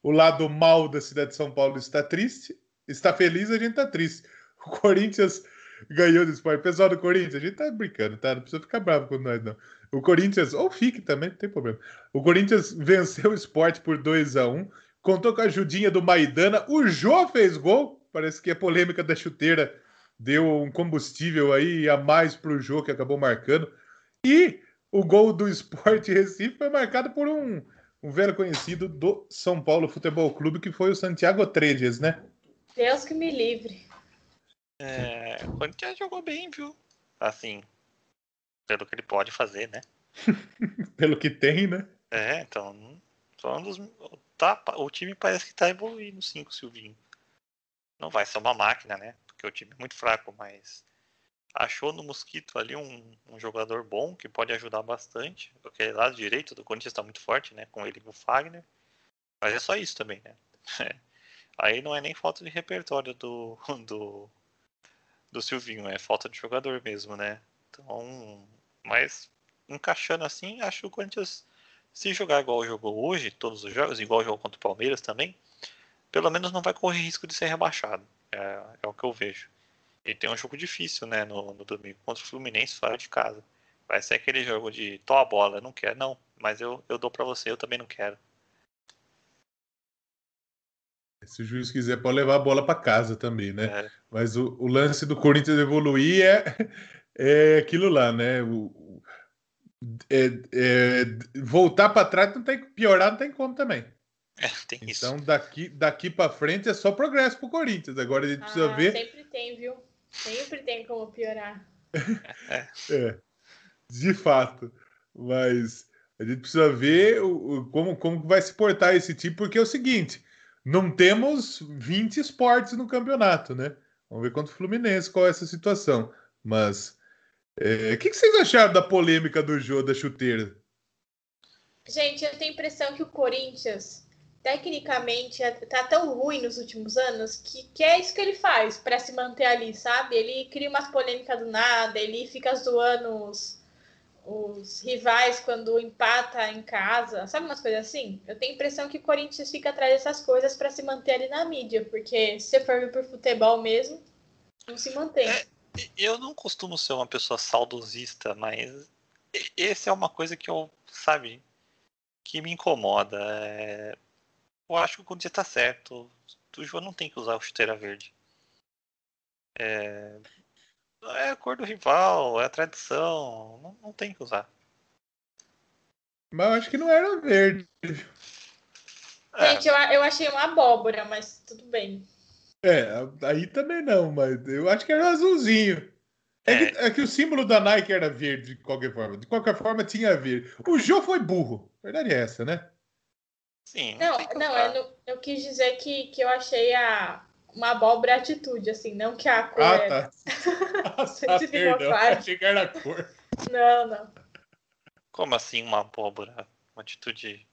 o lado mal da cidade de São Paulo está triste, está feliz, a gente está triste. O Corinthians ganhou do esporte. Pessoal do Corinthians, a gente tá brincando, tá? Não precisa ficar bravo com nós, não. O Corinthians, ou fique também, não tem problema. O Corinthians venceu o esporte por 2 a 1 contou com a ajudinha do Maidana. O Jô fez gol. Parece que a polêmica da chuteira deu um combustível aí a mais para o Jô, que acabou marcando. E o gol do Sport Recife foi marcado por um, um velho conhecido do São Paulo Futebol Clube, que foi o Santiago Tredes, né? Deus que me livre. É, o Corinthians jogou bem, viu? Assim, pelo que ele pode fazer, né? pelo que tem, né? É, então, só um dos, tá, o time parece que tá evoluindo sim com o Silvinho. Não vai ser uma máquina, né? Porque o time é muito fraco, mas achou no Mosquito ali um, um jogador bom que pode ajudar bastante. Porque lado direito do Corinthians está muito forte, né? Com ele e o Fagner. Mas é só isso também, né? Aí não é nem falta de repertório do, do, do Silvinho, é falta de jogador mesmo, né? Então, mas encaixando assim, acho que o Corinthians se jogar igual jogou hoje, todos os jogos, igual jogou contra o Palmeiras também, pelo menos não vai correr risco de ser rebaixado. É, é o que eu vejo. E tem um jogo difícil, né, no, no domingo contra o Fluminense fora de casa. Vai ser aquele jogo de tô a bola, não quer, não, mas eu, eu dou para você, eu também não quero. Se o juiz quiser, pode levar a bola para casa também, né? É. Mas o, o, lance do Corinthians evoluir é, é aquilo lá, né? O, é, é, voltar para trás não tem piorar, não tem como também. É, tem então, isso. Então daqui daqui para frente é só progresso pro Corinthians. Agora a gente precisa ah, ver. Sempre tem, viu? Sempre tem como piorar. É. é, de fato. Mas a gente precisa ver o, o, como como vai se portar esse time, porque é o seguinte: não temos 20 esportes no campeonato, né? Vamos ver quanto o Fluminense qual é essa situação. Mas é, o que, que, vocês acharam da polêmica do jogo da chuteira? Gente, eu tenho a impressão que o Corinthians, tecnicamente, é, tá tão ruim nos últimos anos que, que é isso que ele faz para se manter ali, sabe? Ele cria umas polêmicas do nada, ele fica zoando os, os rivais quando empata em casa, sabe umas coisas assim? Eu tenho a impressão que o Corinthians fica atrás dessas coisas para se manter ali na mídia, porque se for vir por futebol mesmo, não se mantém. É, eu não costumo ser uma pessoa saudosista, mas esse é uma coisa que eu, sabe, que me incomoda. É... Eu acho que o Corinthians está certo. O João não tem que usar o chuteira verde. É... é a cor do rival, é a tradição. Não, não tem que usar. Mas eu acho que não era verde. É. Gente, eu, eu achei uma abóbora, mas tudo bem. É, aí também não, mas eu acho que era azulzinho. É, é. Que, é, que, o símbolo da Nike era verde, de qualquer forma. De qualquer forma, tinha verde. O Jô foi burro. A verdade é essa, né? Sim. Não, não, eu, eu quis dizer que, que eu achei a, uma abóbora atitude, assim, não que a cor. Ah, é... tá. ah, perdão, achei que era a cor. Não, não. Como assim uma abóbora? Uma atitude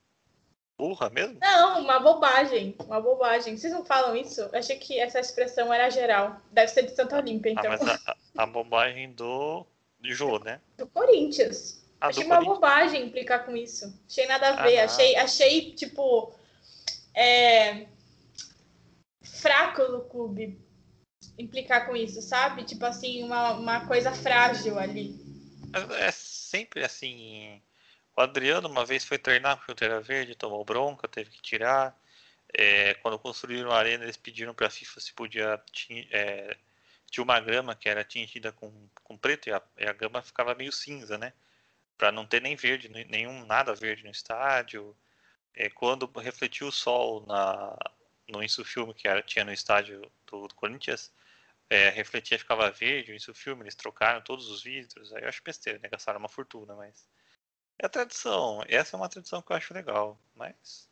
burra mesmo? Não, uma bobagem. Uma bobagem. Vocês não falam isso? Eu achei que essa expressão era geral. Deve ser de Santa Olímpia, ah, então. Ah, mas a, a bobagem do Jô, né? Do Corinthians. Ah, achei uma bobagem implicar com isso. Achei nada a ver. Ah, achei, achei, tipo. É... Fraco do clube implicar com isso, sabe? Tipo assim, uma, uma coisa frágil ali. É sempre assim o Adriano uma vez foi treinar com chuteira verde, tomou bronca, teve que tirar. É, quando construíram a arena, eles pediram para a FIFA se podia é, tinha uma grama que era tingida com, com preto e a, e a grama ficava meio cinza, né? Para não ter nem verde, nenhum nada verde no estádio. É, quando refletiu o sol na, no Isso Filme que era, tinha no estádio do, do Corinthians, é, refletia ficava verde, isso filme, eles trocaram todos os vidros, aí eu acho besteira, né? Gastaram uma fortuna, mas. É a tradição, essa é uma tradição que eu acho legal, mas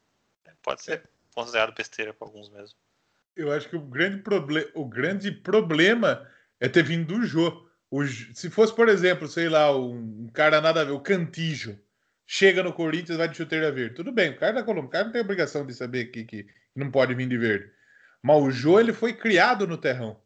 pode ser considerado besteira para alguns mesmo. Eu acho que o grande, proble o grande problema é ter vindo do Jô. O, se fosse, por exemplo, sei lá, um cara nada a ver, o Cantijo, chega no Corinthians vai de chuteira verde. Tudo bem, o cara da Colômbia, o cara não tem obrigação de saber que, que não pode vir de verde. Mas o Jô, ele foi criado no terrão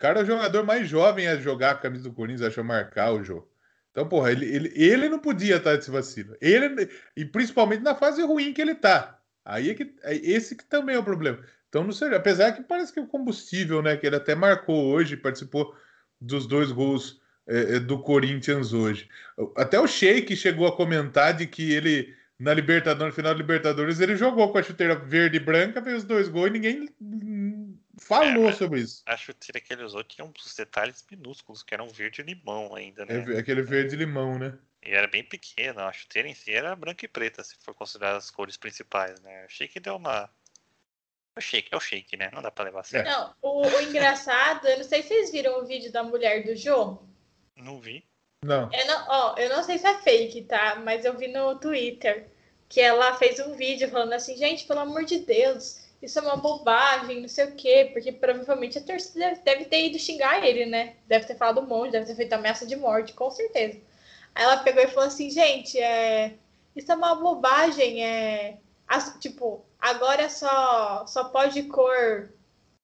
cara é o jogador mais jovem a jogar a camisa do Corinthians, achou marcar o jogo. Então, porra, ele, ele, ele não podia estar desse vacilo. Ele, e principalmente na fase ruim que ele tá. Aí é que é esse que também é o problema. Então, não sei, apesar que parece que o combustível, né, que ele até marcou hoje, participou dos dois gols é, é do Corinthians hoje. Até o Sheik chegou a comentar de que ele na Libertadores, no final da Libertadores, ele jogou com a chuteira verde e branca, fez dois gols e ninguém falou é, sobre isso. A chuteira que ele usou tinha uns detalhes minúsculos, que eram verde e limão ainda, né? É, aquele verde e limão, né? E era bem pequena, a chuteira em si era branca e preta, se for considerar as cores principais, né? Achei que deu uma. É o shake, é o shake, né? Não dá pra levar assim. Não, o, o engraçado, eu não sei se vocês viram o vídeo da mulher do Jô. Não vi. Não. Eu não, ó, eu não sei se é fake, tá? Mas eu vi no Twitter que ela fez um vídeo falando assim, gente, pelo amor de Deus, isso é uma bobagem, não sei o quê, porque provavelmente a torcida deve, deve ter ido xingar ele, né? Deve ter falado um monte, deve ter feito ameaça de morte, com certeza. Aí ela pegou e falou assim, gente, é, isso é uma bobagem, é, as, tipo, agora só, só pode cor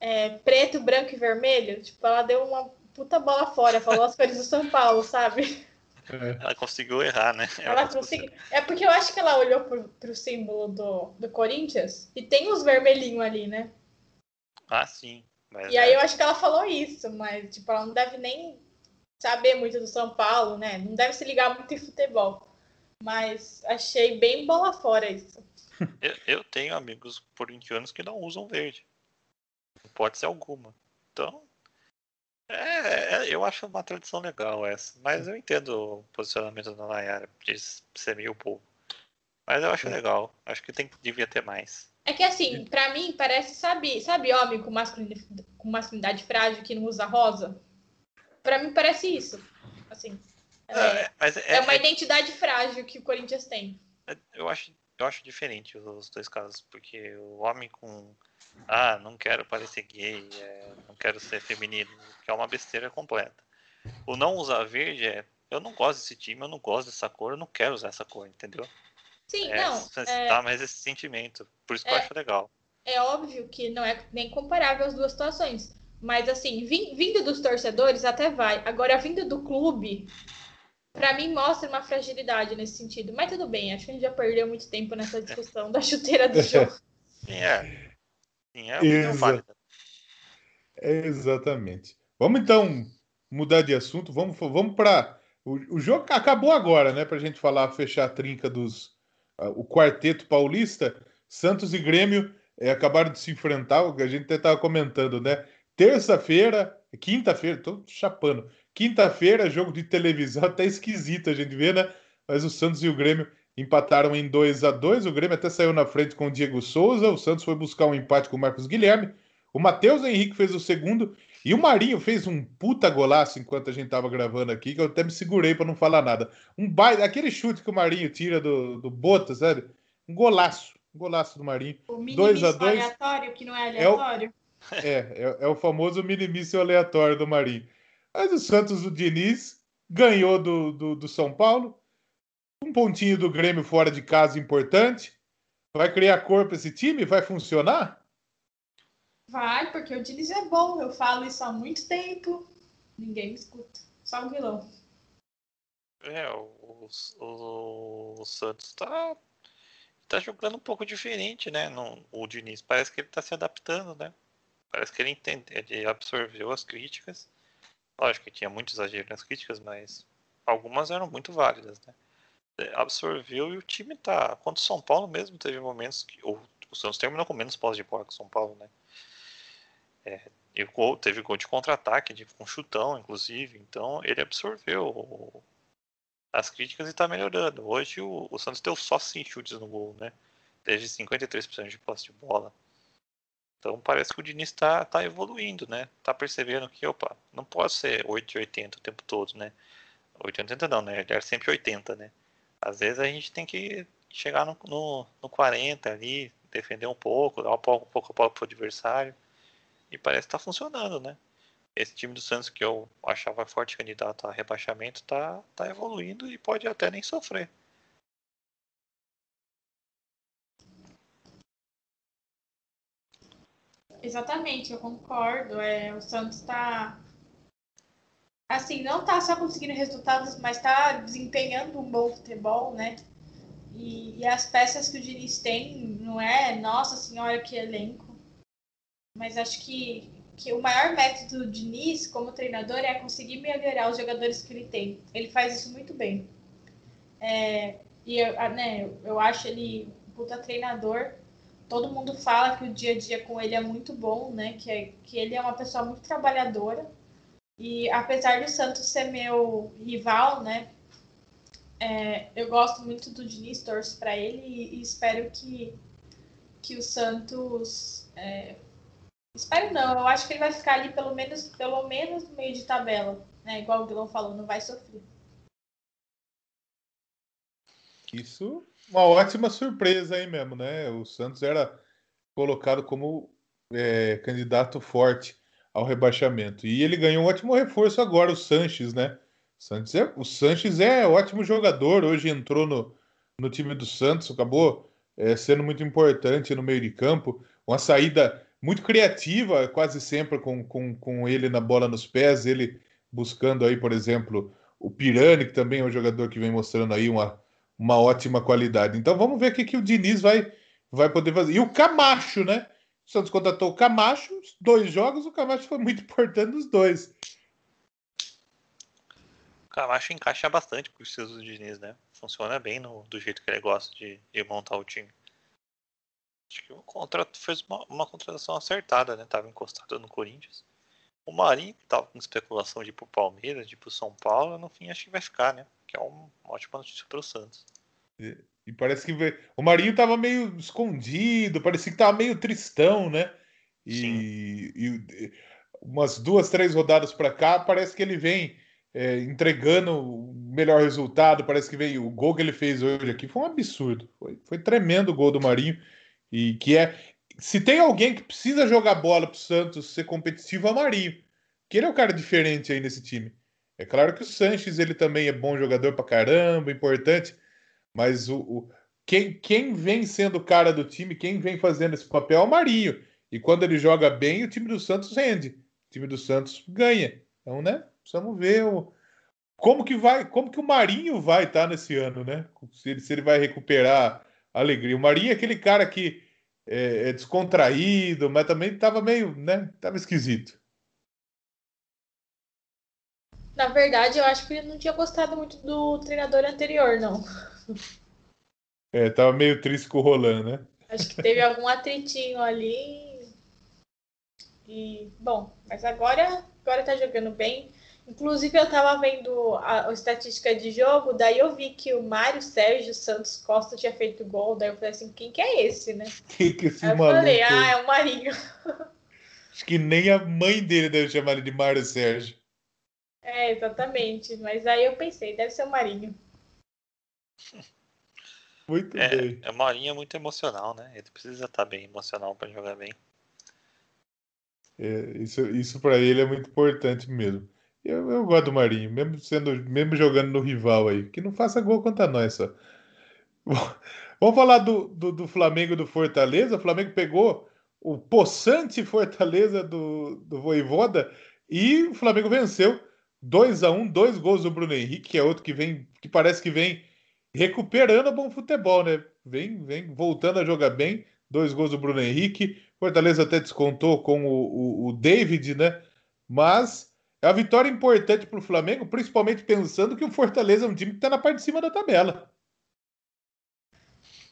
é, preto, branco e vermelho. Tipo, ela deu uma puta bola fora, falou as cores do São Paulo, sabe? É. Ela conseguiu errar, né? Ela, ela conseguiu. É porque eu acho que ela olhou pro, pro símbolo do, do Corinthians e tem os vermelhinhos ali, né? Ah, sim. Mas e é. aí eu acho que ela falou isso, mas tipo, ela não deve nem saber muito do São Paulo, né? Não deve se ligar muito em futebol. Mas achei bem bola fora isso. Eu, eu tenho amigos corintianos que não usam verde. Pode ser alguma. Então, é, é, eu acho uma tradição legal essa. Mas eu entendo o posicionamento da Nayara de ser meio povo. Mas eu acho é. legal. Acho que tem, devia ter mais. É que assim, para mim parece, sabe, sabe homem com masculinidade, com masculinidade frágil que não usa rosa? Para mim parece isso. Assim. É, é, é, é uma identidade frágil que o Corinthians tem. Eu acho, eu acho diferente os dois casos, porque o homem com ah, não quero parecer gay, é, não quero ser feminino, que é uma besteira completa. O não usar verde é, eu não gosto desse time, eu não gosto dessa cor, eu não quero usar essa cor, entendeu? Sim, é, não. É, tá mais esse sentimento, por isso que eu é, acho legal. É óbvio que não é nem comparável as duas situações, mas assim, vindo dos torcedores até vai. Agora, vindo do clube, para mim mostra uma fragilidade nesse sentido. Mas tudo bem, acho que a gente já perdeu muito tempo nessa discussão da chuteira do jogo. Sim, é. Sim, é Exa válida. Exatamente. Vamos então mudar de assunto. Vamos, vamos para. O, o, jogo acabou agora, né? Para a gente falar, fechar a trinca dos. Uh, o quarteto paulista. Santos e Grêmio é, acabaram de se enfrentar. A gente até estava comentando, né? Terça-feira, quinta-feira, tô chapando. Quinta-feira, jogo de televisão, até esquisito a gente vê, né? Mas o Santos e o Grêmio empataram em 2 a 2 O Grêmio até saiu na frente com o Diego Souza. O Santos foi buscar um empate com o Marcos Guilherme. O Matheus Henrique fez o segundo. E o Marinho fez um puta golaço enquanto a gente tava gravando aqui, que eu até me segurei para não falar nada. Um baile, aquele chute que o Marinho tira do, do Bota, sabe? Um golaço. Um golaço do Marinho. O mini 2 a 2 aleatório, que não é aleatório. É o, é, é, é o famoso minimício aleatório do Marinho. Mas o Santos, o Diniz, ganhou do, do, do São Paulo um pontinho do Grêmio fora de casa importante. Vai criar corpo esse time? Vai funcionar? Vai, porque o Diniz é bom. Eu falo isso há muito tempo. Ninguém me escuta. Só o vilão. É, o, o, o Santos tá, tá jogando um pouco diferente, né? No, o Diniz parece que ele tá se adaptando, né? Parece que ele, entende, ele absorveu as críticas. Lógico que tinha muito exagero nas críticas, mas algumas eram muito válidas, né? absorveu e o time tá. Quanto o São Paulo mesmo teve momentos que. Ou, o Santos terminou com menos posse de bola que o São Paulo, né? É, e gol, teve gol de contra-ataque, com chutão, inclusive. Então ele absorveu o, as críticas e tá melhorando. Hoje o, o Santos deu só 5 chutes no gol, né? Teve 53% de posse de bola. Então parece que o Diniz está tá evoluindo, né? Tá percebendo que, opa, não pode ser 8 e 80 o tempo todo, né? 8 e 80 não, né? Ele era sempre 80, né? Às vezes a gente tem que chegar no, no, no 40 ali, defender um pouco, dar um pouco, um pouco a bola pro adversário. E parece que tá funcionando, né? Esse time do Santos que eu achava forte candidato a rebaixamento tá, tá evoluindo e pode até nem sofrer. Exatamente, eu concordo. É, o Santos está assim, não está só conseguindo resultados, mas está desempenhando um bom futebol, né? E, e, as peças que o Diniz tem, não é, nossa senhora, que elenco. Mas acho que, que o maior método do Diniz, como treinador, é conseguir melhorar os jogadores que ele tem. Ele faz isso muito bem. É, e eu, né, eu acho ele um puta treinador todo mundo fala que o dia a dia com ele é muito bom, né? Que, é, que ele é uma pessoa muito trabalhadora. E apesar do Santos ser meu rival, né? É, eu gosto muito do Diniz, torço para ele e, e, espero que, que o Santos. É, espero não, eu acho que ele vai ficar ali pelo menos, pelo menos no meio de tabela, né? Igual o Guilherme falou, não vai sofrer. Isso uma ótima surpresa aí mesmo, né? O Santos era colocado como é, candidato forte ao rebaixamento. E ele ganhou um ótimo reforço agora, o Sanches, né? Santos é, o Sanches é ótimo jogador, hoje entrou no, no time do Santos, acabou é, sendo muito importante no meio de campo. Uma saída muito criativa, quase sempre com, com, com ele na bola nos pés, ele buscando aí, por exemplo, o Pirani, que também é um jogador que vem mostrando aí uma, uma ótima qualidade. Então vamos ver o que, que o Diniz vai, vai poder fazer. E o Camacho, né? O Santos contratou o Camacho, dois jogos, o Camacho foi muito importante nos dois. O Camacho encaixa bastante com os seus do Diniz, né? Funciona bem no, do jeito que ele gosta de, de montar o time. Acho que o contrato fez uma, uma contratação acertada, né? Tava encostado no Corinthians. O Marinho, que tava com especulação de ir pro Palmeiras, de ir pro São Paulo, no fim acho que vai ficar, né? Que é uma ótima notícia pro Santos. E, e parece que o Marinho tava meio escondido, parecia que tava meio tristão, né? E, e umas duas, três rodadas para cá, parece que ele vem é, entregando o melhor resultado. Parece que veio o gol que ele fez hoje aqui foi um absurdo. Foi, foi tremendo o gol do Marinho. E que é se tem alguém que precisa jogar bola pro Santos ser competitivo, é o Marinho. Que ele é o cara diferente aí nesse time. É claro que o Sanches ele também é bom jogador pra caramba, importante, mas o, o quem, quem vem sendo o cara do time, quem vem fazendo esse papel é o Marinho. E quando ele joga bem, o time do Santos rende. O time do Santos ganha. Então, né? Precisamos ver o, como que vai, como que o Marinho vai estar tá nesse ano, né? Se ele, se ele vai recuperar a alegria. O Marinho é aquele cara que é, é descontraído, mas também estava meio, né? Tava esquisito. Na verdade, eu acho que ele não tinha gostado muito do treinador anterior, não. É, tava meio triste com o Roland, né? Acho que teve algum atritinho ali. E, bom, mas agora, agora tá jogando bem. Inclusive, eu tava vendo a, a, estatística de jogo, daí eu vi que o Mário Sérgio Santos Costa tinha feito gol, daí eu falei assim, quem que é esse, né? Que que esse Aí eu maluco? falei, ah, é o Marinho. Acho que nem a mãe dele deve chamar ele de Mário Sérgio. É, exatamente. Mas aí eu pensei, deve ser o Marinho. Muito é, bem. É, o Marinho é muito emocional, né? Ele precisa estar bem emocional para jogar bem. É, isso isso para ele é muito importante mesmo. Eu, eu gosto do Marinho, mesmo sendo, mesmo jogando no rival aí, que não faça gol contra nós só. Vamos falar do, do, do Flamengo e do Fortaleza. O Flamengo pegou o possante Fortaleza do, do Voivoda e o Flamengo venceu 2 a 1 dois gols do Bruno Henrique, que é outro que vem, que parece que vem recuperando bom futebol, né? Vem, vem voltando a jogar bem. Dois gols do Bruno Henrique. Fortaleza até descontou com o, o, o David, né? Mas é uma vitória importante para o Flamengo, principalmente pensando que o Fortaleza é um time que está na parte de cima da tabela.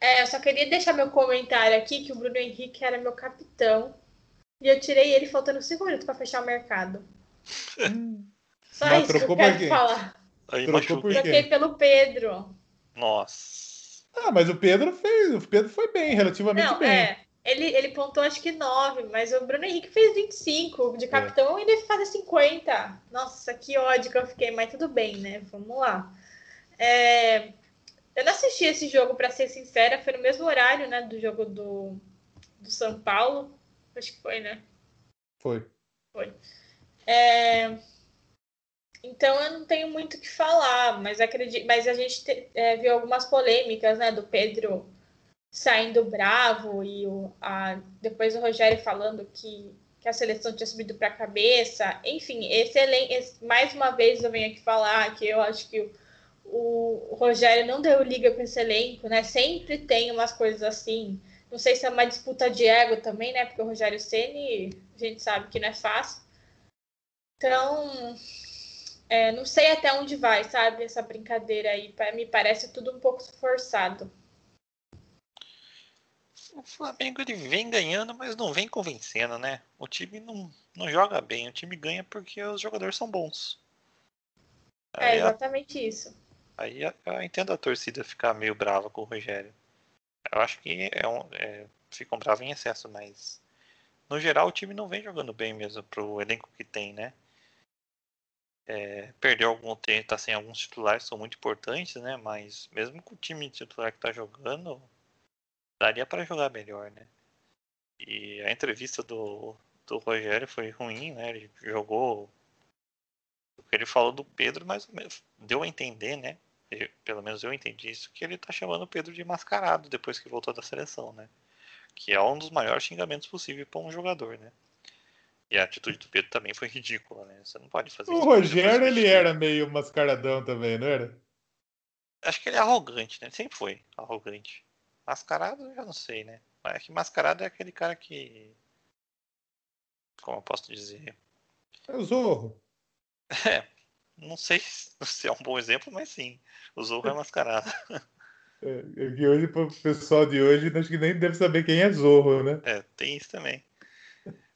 É, eu só queria deixar meu comentário aqui que o Bruno Henrique era meu capitão e eu tirei ele faltando 5 minutos para fechar o mercado. Só Mas isso que eu quero falar. Aí trocou por Troquei pelo Pedro. Nossa. Ah, mas o Pedro fez, o Pedro foi bem, relativamente Não, bem. É. Ele, ele pontou acho que 9, mas o Bruno Henrique fez 25 de capitão é. e ele faz 50. Nossa, que ódio que eu fiquei, mas tudo bem, né? Vamos lá. É, eu não assisti esse jogo, para ser sincera, foi no mesmo horário, né, do jogo do, do São Paulo. Acho que foi, né? Foi. Foi. É, então eu não tenho muito o que falar, mas acredito, mas a gente te, é, viu algumas polêmicas, né, do Pedro saindo bravo e o, a, depois o Rogério falando que, que a seleção tinha subido para a cabeça. Enfim, excelente. Mais uma vez eu venho aqui falar que eu acho que o, o Rogério não deu liga com esse elenco, né? Sempre tem umas coisas assim. Não sei se é uma disputa de ego também, né? Porque o Rogério Ceni a gente sabe que não é fácil. Então, é, não sei até onde vai, sabe? Essa brincadeira aí. Me parece tudo um pouco forçado o Flamengo ele vem ganhando, mas não vem convencendo, né? O time não, não joga bem, o time ganha porque os jogadores são bons. É aí exatamente a, isso. Aí eu entendo a torcida ficar meio brava com o Rogério. Eu acho que é um, é, ficam bravos em excesso, mas no geral o time não vem jogando bem mesmo pro elenco que tem, né? É, perdeu algum tempo, tá sem alguns titulares que são muito importantes, né? Mas mesmo com o time titular que tá jogando, daria para jogar melhor, né? E a entrevista do, do Rogério foi ruim, né? Ele jogou o que ele falou do Pedro, mas deu a entender, né? Pelo menos eu entendi isso, que ele tá chamando o Pedro de mascarado depois que voltou da seleção, né? Que é um dos maiores xingamentos possíveis para um jogador, né? E a atitude do Pedro também foi ridícula, né? Você não pode fazer o isso. O Rogério, ele era meio mascaradão também, não era? Acho que ele é arrogante, né? Ele sempre foi arrogante. Mascarado eu já não sei, né? Mas é que mascarado é aquele cara que. Como eu posso dizer? É o Zorro. É. Não sei se é um bom exemplo, mas sim. O Zorro é mascarado. É, é que hoje, pro pessoal de hoje, acho que nem deve saber quem é Zorro, né? É, tem isso também.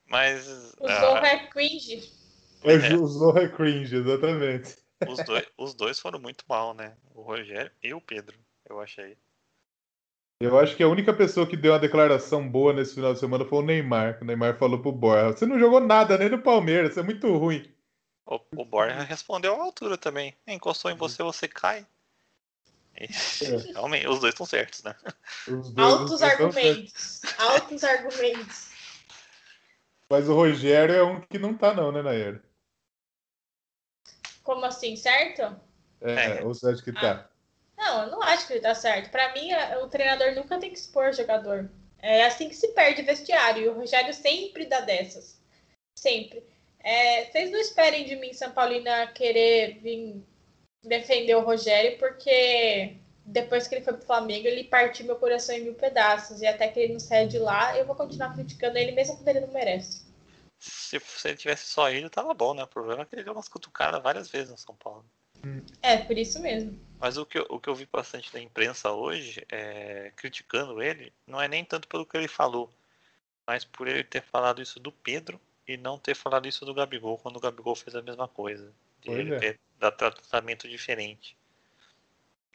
Mas. O ah, Zorro é cringe. É, é. O Zorro é cringe, exatamente. Os dois, os dois foram muito mal, né? O Rogério e o Pedro, eu achei. Eu acho que a única pessoa que deu uma declaração boa nesse final de semana foi o Neymar. O Neymar falou pro Borja: Você não jogou nada nem no Palmeiras, você é muito ruim. O, o Borja respondeu à altura também. Encostou em você, você cai. É. Realmente, os dois estão certos, né? Altos argumentos. Altos argumentos. Mas o Rogério é um que não tá, não, né, Nair? Como assim, certo? É, é. ou você acha que tá? Ah. Não, eu não acho que ele tá certo. Para mim, o treinador nunca tem que expor jogador. É assim que se perde vestiário. E o Rogério sempre dá dessas. Sempre. É, vocês não esperem de mim, São Paulina, querer vir defender o Rogério, porque depois que ele foi pro Flamengo, ele partiu meu coração em mil pedaços. E até que ele não saia de lá, eu vou continuar criticando ele, mesmo quando ele não merece. Se, se ele tivesse só ele, tava bom, né? O problema é que ele deu umas cutucadas várias vezes no São Paulo. É, por isso mesmo. Mas o que, eu, o que eu vi bastante da imprensa hoje, é, criticando ele, não é nem tanto pelo que ele falou, mas por ele ter falado isso do Pedro e não ter falado isso do Gabigol, quando o Gabigol fez a mesma coisa. De ele é. ter dado tratamento diferente.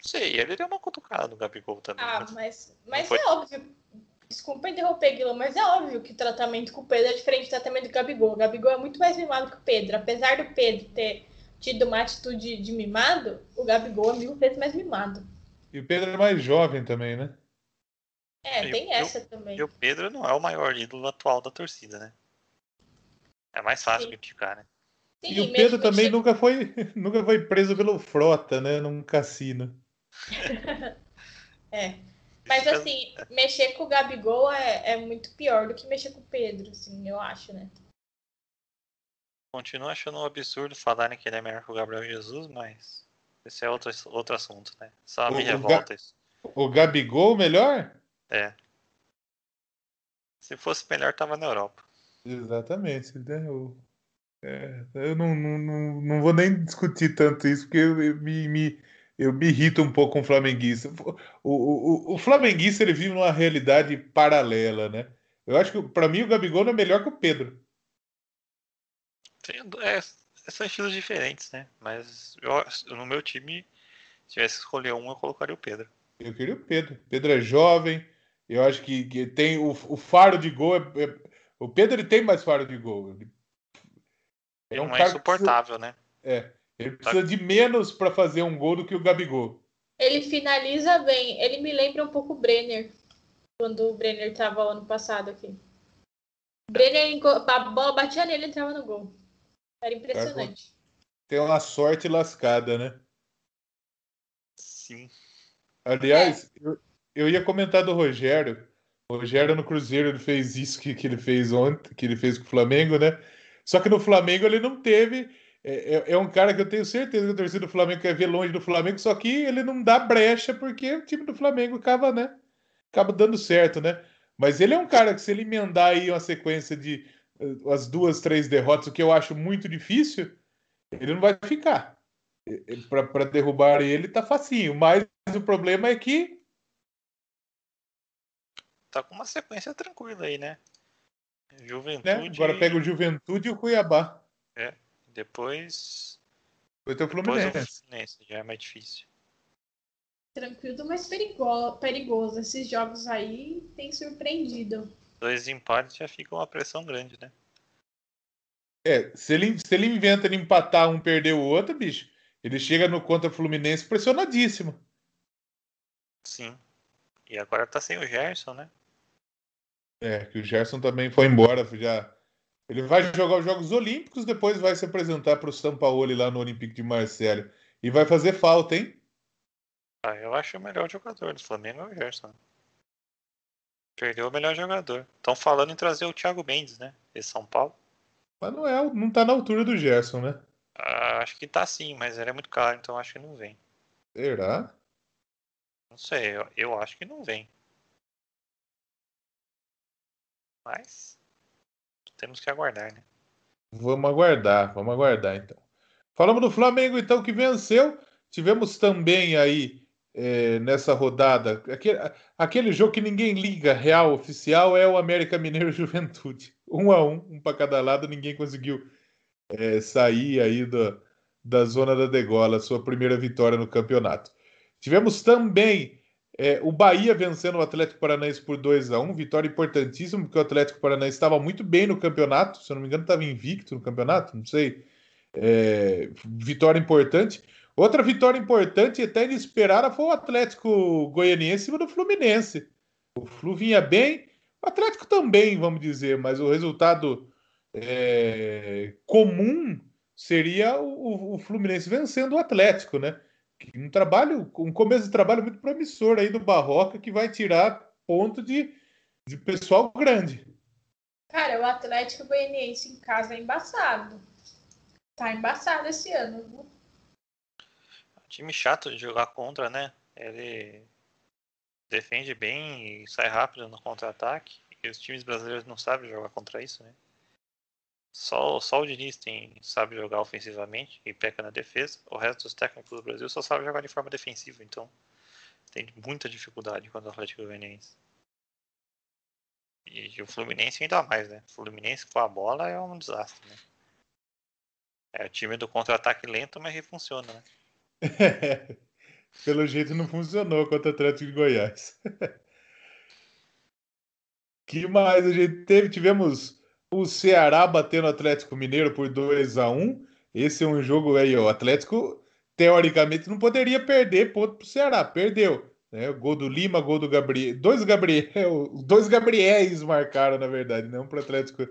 Não sei, ele deu uma cutucada no Gabigol também. Ah, mas, mas foi... é óbvio. Desculpa interromper, Guilherme, mas é óbvio que o tratamento com o Pedro é diferente do tratamento do Gabigol. O Gabigol é muito mais mimado que o Pedro. Apesar do Pedro ter tido uma atitude de mimado, o Gabigol é mil vezes mais mimado. E o Pedro é mais jovem também, né? É, tem e essa também. E o Pedro não é o maior ídolo atual da torcida, né? É mais fácil Sim. criticar, né? Sim, e o Pedro também nunca, foi, nunca foi preso pelo Frota, né? Num cassino. é. Mas assim, mexer com o Gabigol é, é muito pior do que mexer com o Pedro, assim, eu acho, né? Continuo achando um absurdo falarem que ele é melhor que o Gabriel Jesus, mas esse é outro, outro assunto, né? Só me revolta isso. O Gabigol melhor? É. Se fosse melhor, tava na Europa. Exatamente. Né? Eu, é, eu não, não, não, vou nem discutir tanto isso, porque eu, eu me, me, eu me irrito um pouco com o flamenguista. O, o, o flamenguista ele vive numa realidade paralela, né? Eu acho que, para mim, o Gabigol é melhor que o Pedro. É, são estilos diferentes, né? Mas eu, no meu time, se tivesse que escolher um, eu colocaria o Pedro. Eu queria o Pedro. Pedro é jovem, Eu acho que, que tem o, o, faro de gol. É, é, o Pedro ele tem mais faro de gol. Ele, é um cara insuportável, precisa, né? É. Ele precisa tá. de menos para fazer um gol do que o Gabigol. Ele finaliza bem. Ele me lembra um pouco o Brenner. Quando o Brenner estava ano passado aqui. O Brenner, a bola batia nele e entrava no gol. Era impressionante. Tem uma sorte lascada, né? Sim. Aliás, é. eu, eu ia comentar do Rogério. O Rogério no Cruzeiro ele fez isso que, que ele fez ontem, que ele fez com o Flamengo, né? Só que no Flamengo ele não teve. É, é, é um cara que eu tenho certeza que a torcida do Flamengo quer ver longe do Flamengo, só que ele não dá brecha porque o time do Flamengo acaba, né? Acaba dando certo, né? Mas ele é um cara que, se ele emendar aí uma sequência de uh, as duas, três derrotas, o que eu acho muito difícil, ele não vai ficar. Para derrubar ele tá facinho. Mas o problema é que. Tá com uma sequência tranquila aí, né? Juventude. Né? Agora pega o Juventude e o Cuiabá. É. Depois. Tem o Fluminense. Depois o Fluminense, já é mais difícil. Tranquilo, mas perigoso, perigoso. Esses jogos aí tem surpreendido. Dois empates já fica uma pressão grande, né? É, se ele, se ele inventa de empatar um, perder o outro, bicho, ele chega no contra Fluminense pressionadíssimo. Sim. E agora tá sem o Gerson, né? É, que o Gerson também foi embora, já. Ele vai jogar os Jogos Olímpicos, depois vai se apresentar para o São Paulo lá no Olympique de Marselha. E vai fazer falta, hein? Ah, eu acho o melhor jogador do Flamengo é o Gerson. Perdeu o melhor jogador. Estão falando em trazer o Thiago Mendes, né? De São Paulo. Mas não, é, não tá na altura do Gerson, né? Ah, acho que tá sim, mas ele é muito caro, então acho que não vem. Será? Não sei, eu, eu acho que não vem. Mas temos que aguardar, né? Vamos aguardar, vamos aguardar então. Falamos do Flamengo então que venceu. Tivemos também aí é, nessa rodada aquele, aquele jogo que ninguém liga, real oficial é o América Mineiro Juventude, um a um, um para cada lado, ninguém conseguiu é, sair aí da, da zona da degola, sua primeira vitória no campeonato. Tivemos também é, o Bahia vencendo o Atlético Paranaense por 2 a 1 vitória importantíssima, porque o Atlético Paranaense estava muito bem no campeonato, se eu não me engano, estava invicto no campeonato, não sei. É, vitória importante. Outra vitória importante, até inesperada, foi o Atlético Goianiense em cima do Fluminense. O Flu vinha bem, o Atlético também, vamos dizer, mas o resultado é, comum seria o, o Fluminense vencendo o Atlético, né? Um trabalho, um começo de trabalho muito promissor aí do Barroca que vai tirar ponto de, de pessoal grande. Cara, o Atlético Goianiense em casa é embaçado. Tá embaçado esse ano. Time chato de jogar contra, né? Ele defende bem e sai rápido no contra-ataque. E os times brasileiros não sabem jogar contra isso, né? Só, só o Diniz tem, sabe jogar ofensivamente e peca na defesa. O resto dos técnicos do Brasil só sabe jogar de forma defensiva. Então tem muita dificuldade contra o Atlético Goianiense. E, o Fluminense ainda mais, né? O Fluminense com a bola é um desastre, né? É o time do contra-ataque lento, mas que funciona, né? Pelo jeito não funcionou contra o Atlético de Goiás. que mais a gente teve? Tivemos o Ceará batendo o Atlético Mineiro por 2 a 1 Esse é um jogo aí, o Atlético teoricamente não poderia perder ponto para o Ceará, perdeu. Né? Gol do Lima, gol do Gabriel. Dois Gabriel, dois Gabriéis marcaram, na verdade, né? um para o Atlético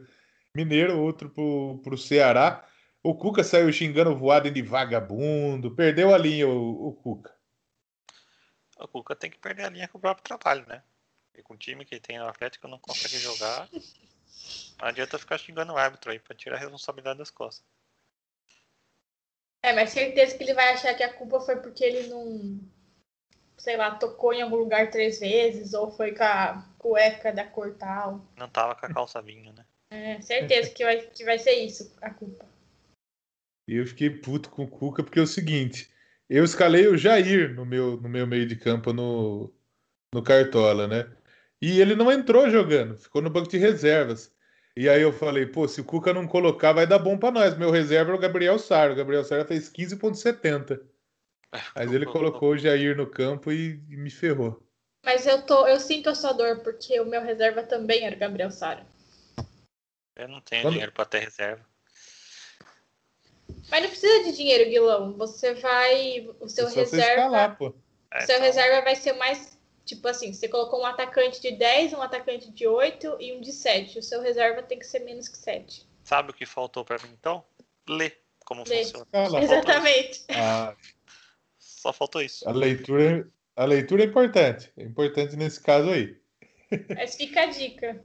Mineiro, outro para o Ceará. O Cuca saiu xingando voado de vagabundo, perdeu a linha o, o Cuca. O Cuca tem que perder a linha com o próprio trabalho, né? E com o time que tem no Atlético não consegue jogar. Não adianta ficar xingando o árbitro aí pra tirar a responsabilidade das costas. É, mas certeza que ele vai achar que a culpa foi porque ele não, sei lá, tocou em algum lugar três vezes, ou foi com a cueca da cor tal. Não tava com a calça vinho, né? É, certeza que vai, que vai ser isso a culpa. E eu fiquei puto com o Cuca porque é o seguinte, eu escalei o Jair no meu, no meu meio de campo no, no Cartola, né? E ele não entrou jogando, ficou no banco de reservas. E aí eu falei, pô, se o Cuca não colocar, vai dar bom para nós. Meu reserva é o Gabriel Sara. O Gabriel Sara fez 15,70. Mas ele colocou o Jair no campo e, e me ferrou. Mas eu, tô, eu sinto essa dor, porque o meu reserva também era Gabriel Sara. Eu não tenho Quando... dinheiro para ter reserva. Mas não precisa de dinheiro, Guilão. Você vai. O seu é reserva. Escalar, pô. O seu então... reserva vai ser mais. Tipo assim, você colocou um atacante de 10, um atacante de 8 e um de 7. O seu reserva tem que ser menos que 7. Sabe o que faltou para mim então? Ler como Ler. funciona. Exatamente. Ah, Só faltou isso. A leitura, a leitura é importante. É importante nesse caso aí. Mas fica a dica.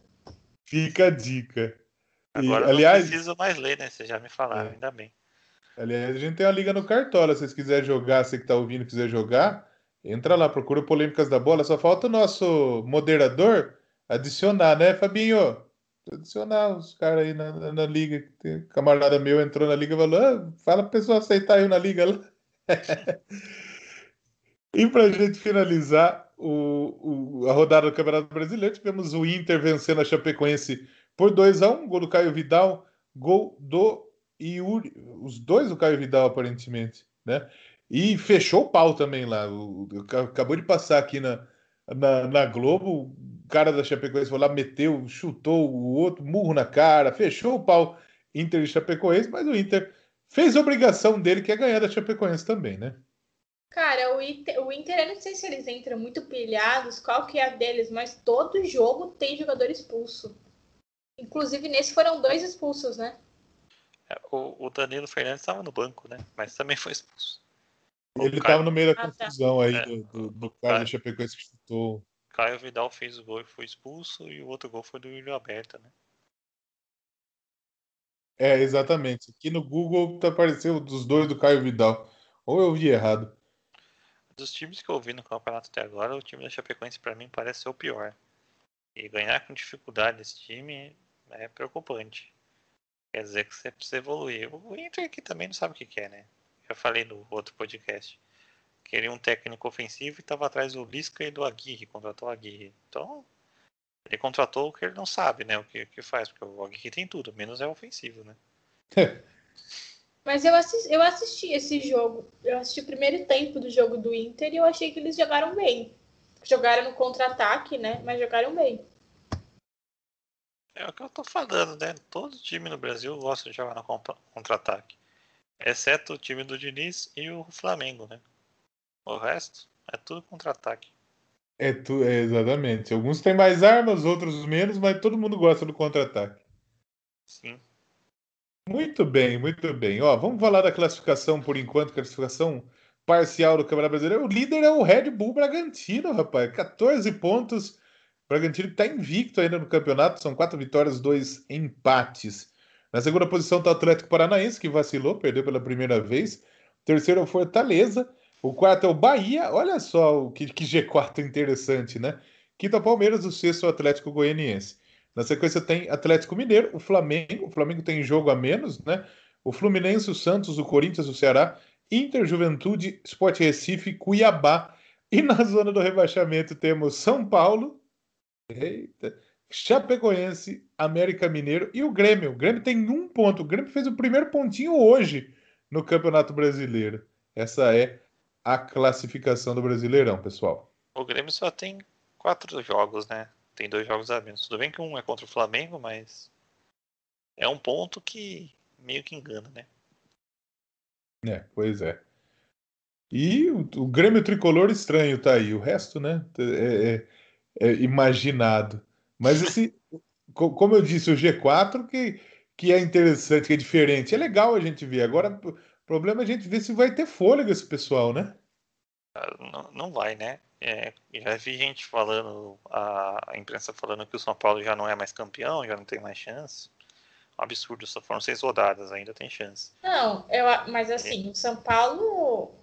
Fica a dica. Agora e, aliás, não preciso mais ler, né? Vocês já me falaram, é. ainda bem. Aliás, a gente tem uma liga no Cartola. Se vocês quiserem jogar, você que está ouvindo quiser jogar, entra lá, procura Polêmicas da Bola. Só falta o nosso moderador adicionar, né, Fabinho? Adicionar os caras aí na, na, na, liga. Tem camarada meu entrou na liga e falou: ah, fala pra pessoa aceitar eu na liga lá. e pra gente finalizar o, o, a rodada do Campeonato Brasileiro, tivemos o Inter vencendo a Chapecoense por 2 a 1 um, gol do Caio Vidal, gol do Yuri, os dois do Caio Vidal, aparentemente, né? E fechou o pau também lá. O, acabou de passar aqui na, na, na, Globo, o cara da Chapecoense foi lá, meteu, chutou o outro, murro na cara, fechou o pau Inter e Chapecoense, mas o Inter fez a obrigação dele, que é ganhar da Chapecoense também, né? Cara, o Inter, o Inter, eu não sei se eles entram muito pilhados, qual que é a deles, mas todo jogo tem jogador expulso. Inclusive, nesse foram dois expulsos, né? É, o, o Danilo Fernandes estava no banco, né? Mas também foi expulso. Ele estava no meio da tá. confusão aí é. do, do, do cara do Chapecoense que chutou. Caio Vidal fez o gol e foi expulso, e o outro gol foi do William Aberta, né? É, exatamente. Aqui no Google tá apareceu dos dois do Caio Vidal. Ou eu vi errado. Dos times que eu vi no campeonato até agora, o time da Chapecoense para mim parece ser o pior. E ganhar com dificuldade esse time é preocupante. Quer dizer que você precisa evoluir. O Inter aqui também não sabe o que quer, né? Já falei no outro podcast. Queria um técnico ofensivo e estava atrás do Lisca e do Aguirre, contratou o Aguirre. Então, ele contratou o que ele não sabe, né? O que, que faz, porque o Aguirre tem tudo, menos é ofensivo, né? Mas eu assisti, eu assisti esse jogo. Eu assisti o primeiro tempo do jogo do Inter e eu achei que eles jogaram bem. Jogaram no contra-ataque, né? Mas jogaram bem. É o que eu tô falando, né? Todo time no Brasil gosta de jogar no contra-ataque. Exceto o time do Diniz e o Flamengo, né? O resto é tudo contra-ataque. É, tu, é, exatamente. Alguns têm mais armas, outros menos, mas todo mundo gosta do contra-ataque. Sim. Muito bem, muito bem. Ó, vamos falar da classificação por enquanto, classificação parcial do Campeonato Brasileiro. O líder é o Red Bull Bragantino, rapaz. 14 pontos o Bragantino está invicto ainda no campeonato, são quatro vitórias, dois empates. Na segunda posição está o Atlético Paranaense, que vacilou, perdeu pela primeira vez. terceiro é o Fortaleza. O quarto é o Bahia. Olha só que, que G4 interessante, né? Quinto é o Palmeiras, o sexto é o Atlético Goianiense. Na sequência tem Atlético Mineiro, o Flamengo. O Flamengo tem jogo a menos, né? O Fluminense, o Santos, o Corinthians, o Ceará, Inter, Juventude, Sport Recife, Cuiabá. E na zona do rebaixamento temos São Paulo, Eita. Chapecoense, América Mineiro e o Grêmio. O Grêmio tem um ponto. O Grêmio fez o primeiro pontinho hoje no Campeonato Brasileiro. Essa é a classificação do Brasileirão, pessoal. O Grêmio só tem quatro jogos, né? Tem dois jogos a menos. Tudo bem que um é contra o Flamengo, mas é um ponto que meio que engana, né? É, pois é. E o, o Grêmio tricolor estranho tá aí. O resto, né? É, é é, imaginado. Mas esse, como eu disse, o G4 que, que é interessante, que é diferente. É legal a gente ver. Agora, o problema é a gente ver se vai ter fôlego esse pessoal, né? Ah, não, não vai, né? É, já vi gente falando, a, a, imprensa falando que o São Paulo já não é mais campeão, já não tem mais chance. Um absurdo, só foram seis rodadas, ainda tem chance. Não, eu, mas assim, é. o São Paulo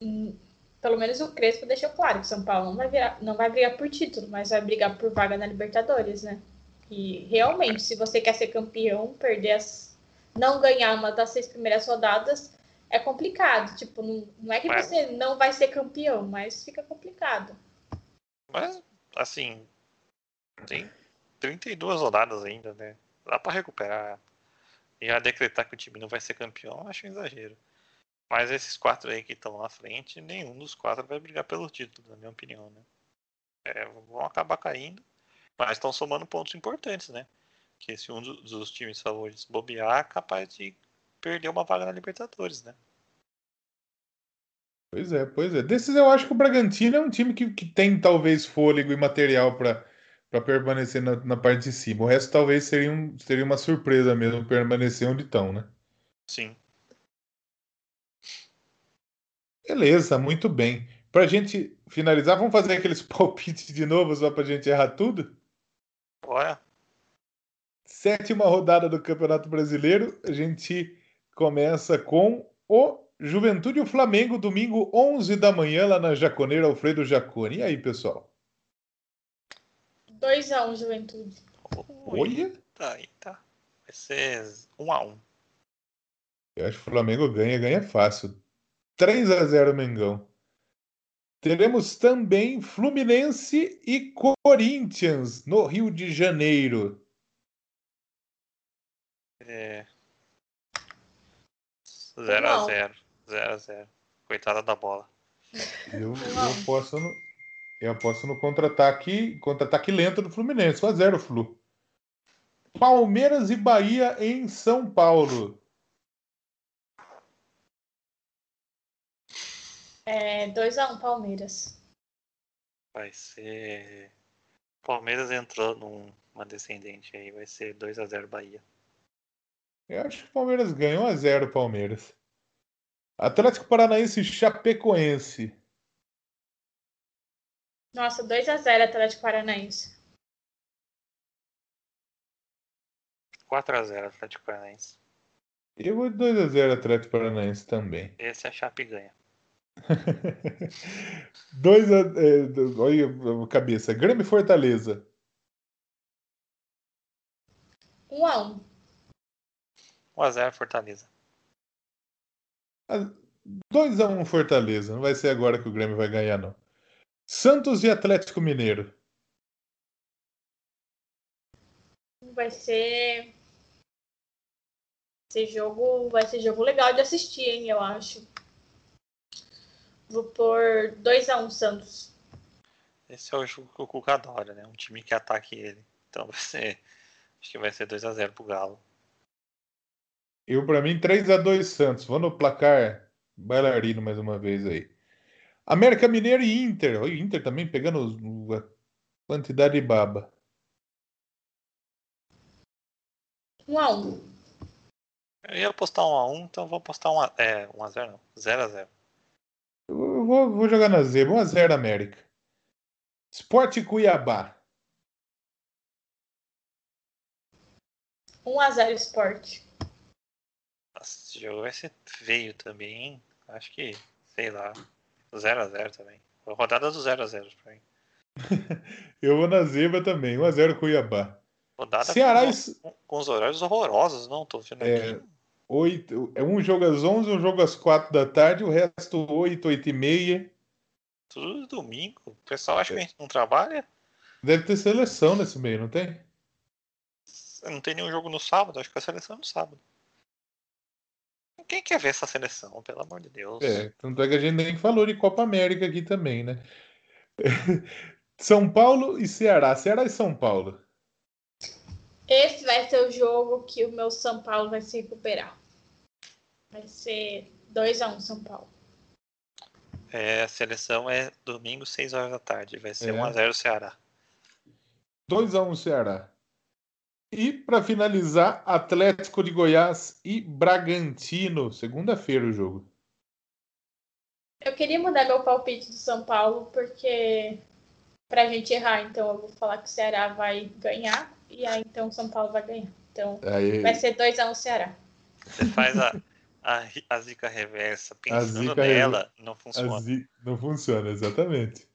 hum, pelo menos o Crespo deixou claro que o São Paulo não vai, virar, não vai brigar por título, mas vai brigar por vaga na Libertadores, né? E realmente, se você quer ser campeão, perder as. não ganhar uma das seis primeiras rodadas é complicado. Tipo, não, não é que mas... você não vai ser campeão, mas fica complicado. Mas, assim, tem 32 rodadas ainda, né? Dá para recuperar. E já decretar que o time não vai ser campeão, acho um exagero. Mas esses quatro aí que estão na frente, nenhum dos quatro vai brigar pelo título, na minha opinião, né? é, vão acabar caindo, mas estão somando pontos importantes, né? Que se um dos times favoritos bobear, é capaz de perder uma vaga na Libertadores, né? Pois é, pois é. Desses eu acho que o Bragantino é um time que, que tem talvez fôlego e material para permanecer na, na, parte de cima. O resto talvez seria, um, seria uma surpresa mesmo permanecer onde estão, né? Sim. Beleza, muito bem. Para a gente finalizar, vamos fazer aqueles palpites de novo só para a gente errar tudo? Bora. Sétima rodada do Campeonato Brasileiro. A gente começa com o Juventude e o Flamengo, domingo 11 da manhã, lá na Jaconeira Alfredo Jacone. E aí, pessoal? 2x1 Juventude. Olha. Tá, tá. Vai ser 1x1. Eu acho que o Flamengo ganha, ganha fácil. 3 a 0 Mengão. Teremos também Fluminense e Corinthians no Rio de Janeiro. É. 0 a 0 0 a 0 Coitada da bola. Eu, eu posso no, eu aposto no contra-ataque contra-ataque lento do Fluminense. 1 a 0 Flu. Palmeiras e Bahia em São Paulo. É 2x1 um, Palmeiras. Vai ser. Palmeiras entrou numa descendente aí, vai ser 2x0 Bahia. Eu acho que o Palmeiras ganha 1x0 Palmeiras. Atlético Paranaense e Chapecoense. Nossa, 2x0 Atlético Paranaense. 4x0 Atlético Paranaense. Eu vou de 2x0 Atlético Paranaense também. Esse é a Chape ganha. Dois a, é, olha a cabeça. Grêmio e Fortaleza. 1 a 1 1 a 0 Fortaleza. 2 a 1 Fortaleza. Não vai ser agora que o Grêmio vai ganhar, não. Santos e Atlético Mineiro. Vai ser. Esse jogo vai ser jogo legal de assistir, hein, eu acho. Vou pôr 2x1 um, Santos. Esse é o jogo que o Cuca adora, né? Um time que ataque ele. Então vai ser. Acho que vai ser 2x0 pro Galo. Eu, pra mim, 3x2 Santos. Vou no placar bailarino mais uma vez aí. América Mineiro e Inter. O Inter também pegando a quantidade de baba. 1x1. Eu ia apostar 1x1, então vou apostar 1x0 é, 1x0 não. 0x0. Vou, vou jogar na Z. 1x0 América. Esporte Cuiabá. 1x0 Esporte. Esse jogo vai ser feio também, hein? Acho que, sei lá, 0x0 também. Rodada do 0x0 pra mim. Eu vou na zebra também, 1x0 Cuiabá. Rodada Ceará com, com, os horários horrorosos, não? Tô vendo é, aqui. 8, é um jogo às 11, um jogo às 4 da tarde, o resto 8, 8 e meia. Tudo domingo. O pessoal acha é. que a gente não trabalha? Deve ter seleção nesse meio, não tem? Não tem nenhum jogo no sábado, acho que a seleção é no sábado. Quem quer ver essa seleção, pelo amor de Deus? É, tanto é que a gente nem falou de Copa América aqui também, né? São Paulo e Ceará. Ceará e São Paulo. Esse vai ser o jogo que o meu São Paulo vai se recuperar. Vai ser 2x1 um, São Paulo. É, a seleção é domingo, 6 horas da tarde. Vai ser é. 1x0 Ceará. 2x1 Ceará. E para finalizar, Atlético de Goiás e Bragantino. Segunda-feira o jogo. Eu queria mudar meu palpite do São Paulo, porque pra gente errar, então eu vou falar que o Ceará vai ganhar e aí então o São Paulo vai ganhar. Então aí... vai ser 2x1 um Ceará. Você faz a, a, a zica reversa, pensando zica nela, não funciona. Zi... Não funciona, exatamente.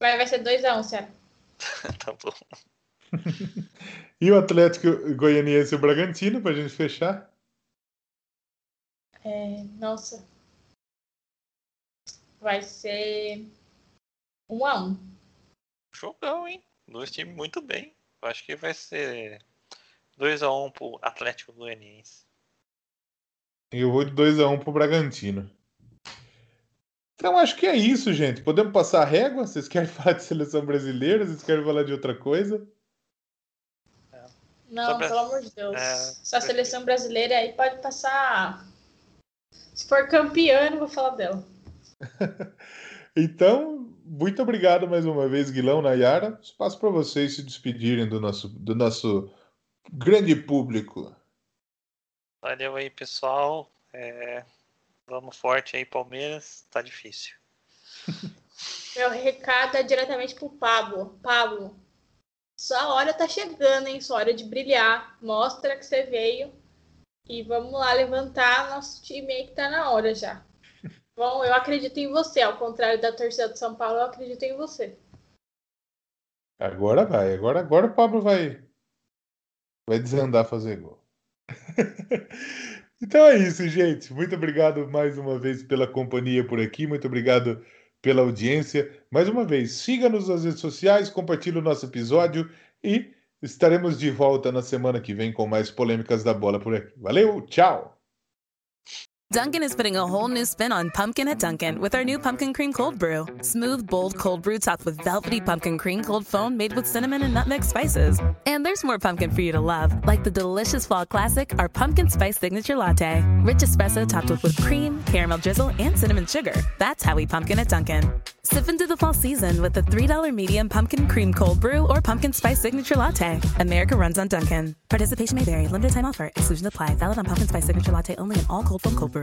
Vai, vai ser 2x1 um, Ceará. tá bom. e o Atlético Goianiense e o Bragantino, pra gente fechar? É, nossa. Vai ser 1 um a 1 um. Jogão, hein? Dois times muito bem. Eu acho que vai ser 2x1 um pro Atlético Goianiense. Eu vou de 2x1 um pro Bragantino. Então acho que é isso, gente. Podemos passar a régua? Vocês querem falar de seleção brasileira? Vocês querem falar de outra coisa? Não, pelo amor de Deus. É... Só a seleção brasileira aí pode passar. Se for campeã, não vou falar dela. então, muito obrigado mais uma vez, Guilão, Nayara. Espaço para vocês se despedirem do nosso, do nosso grande público. Valeu aí, pessoal. É... Vamos forte aí, Palmeiras. Tá difícil. Meu recado é diretamente pro Pablo. Pablo, sua hora tá chegando, hein? Sua hora de brilhar. Mostra que você veio. E vamos lá levantar nosso time aí que tá na hora já. Bom, eu acredito em você, ao contrário da torcida de São Paulo, eu acredito em você. Agora vai, agora, agora o Pablo vai vai desandar fazer gol. então é isso, gente. Muito obrigado mais uma vez pela companhia por aqui. Muito obrigado pela audiência. Mais uma vez, siga-nos nas redes sociais, compartilhe o nosso episódio e estaremos de volta na semana que vem com mais polêmicas da bola por aqui. Valeu, tchau! Dunkin' is putting a whole new spin on pumpkin at Dunkin' with our new pumpkin cream cold brew. Smooth, bold cold brew topped with velvety pumpkin cream cold foam made with cinnamon and nutmeg spices. And there's more pumpkin for you to love, like the delicious fall classic, our pumpkin spice signature latte. Rich espresso topped with whipped cream, caramel drizzle, and cinnamon sugar. That's how we pumpkin at Dunkin'. Sip into the fall season with the $3 medium pumpkin cream cold brew or pumpkin spice signature latte. America runs on Dunkin'. Participation may vary. Limited time offer. Exclusion apply. Valid on pumpkin spice signature latte only in all cold foam cold brew.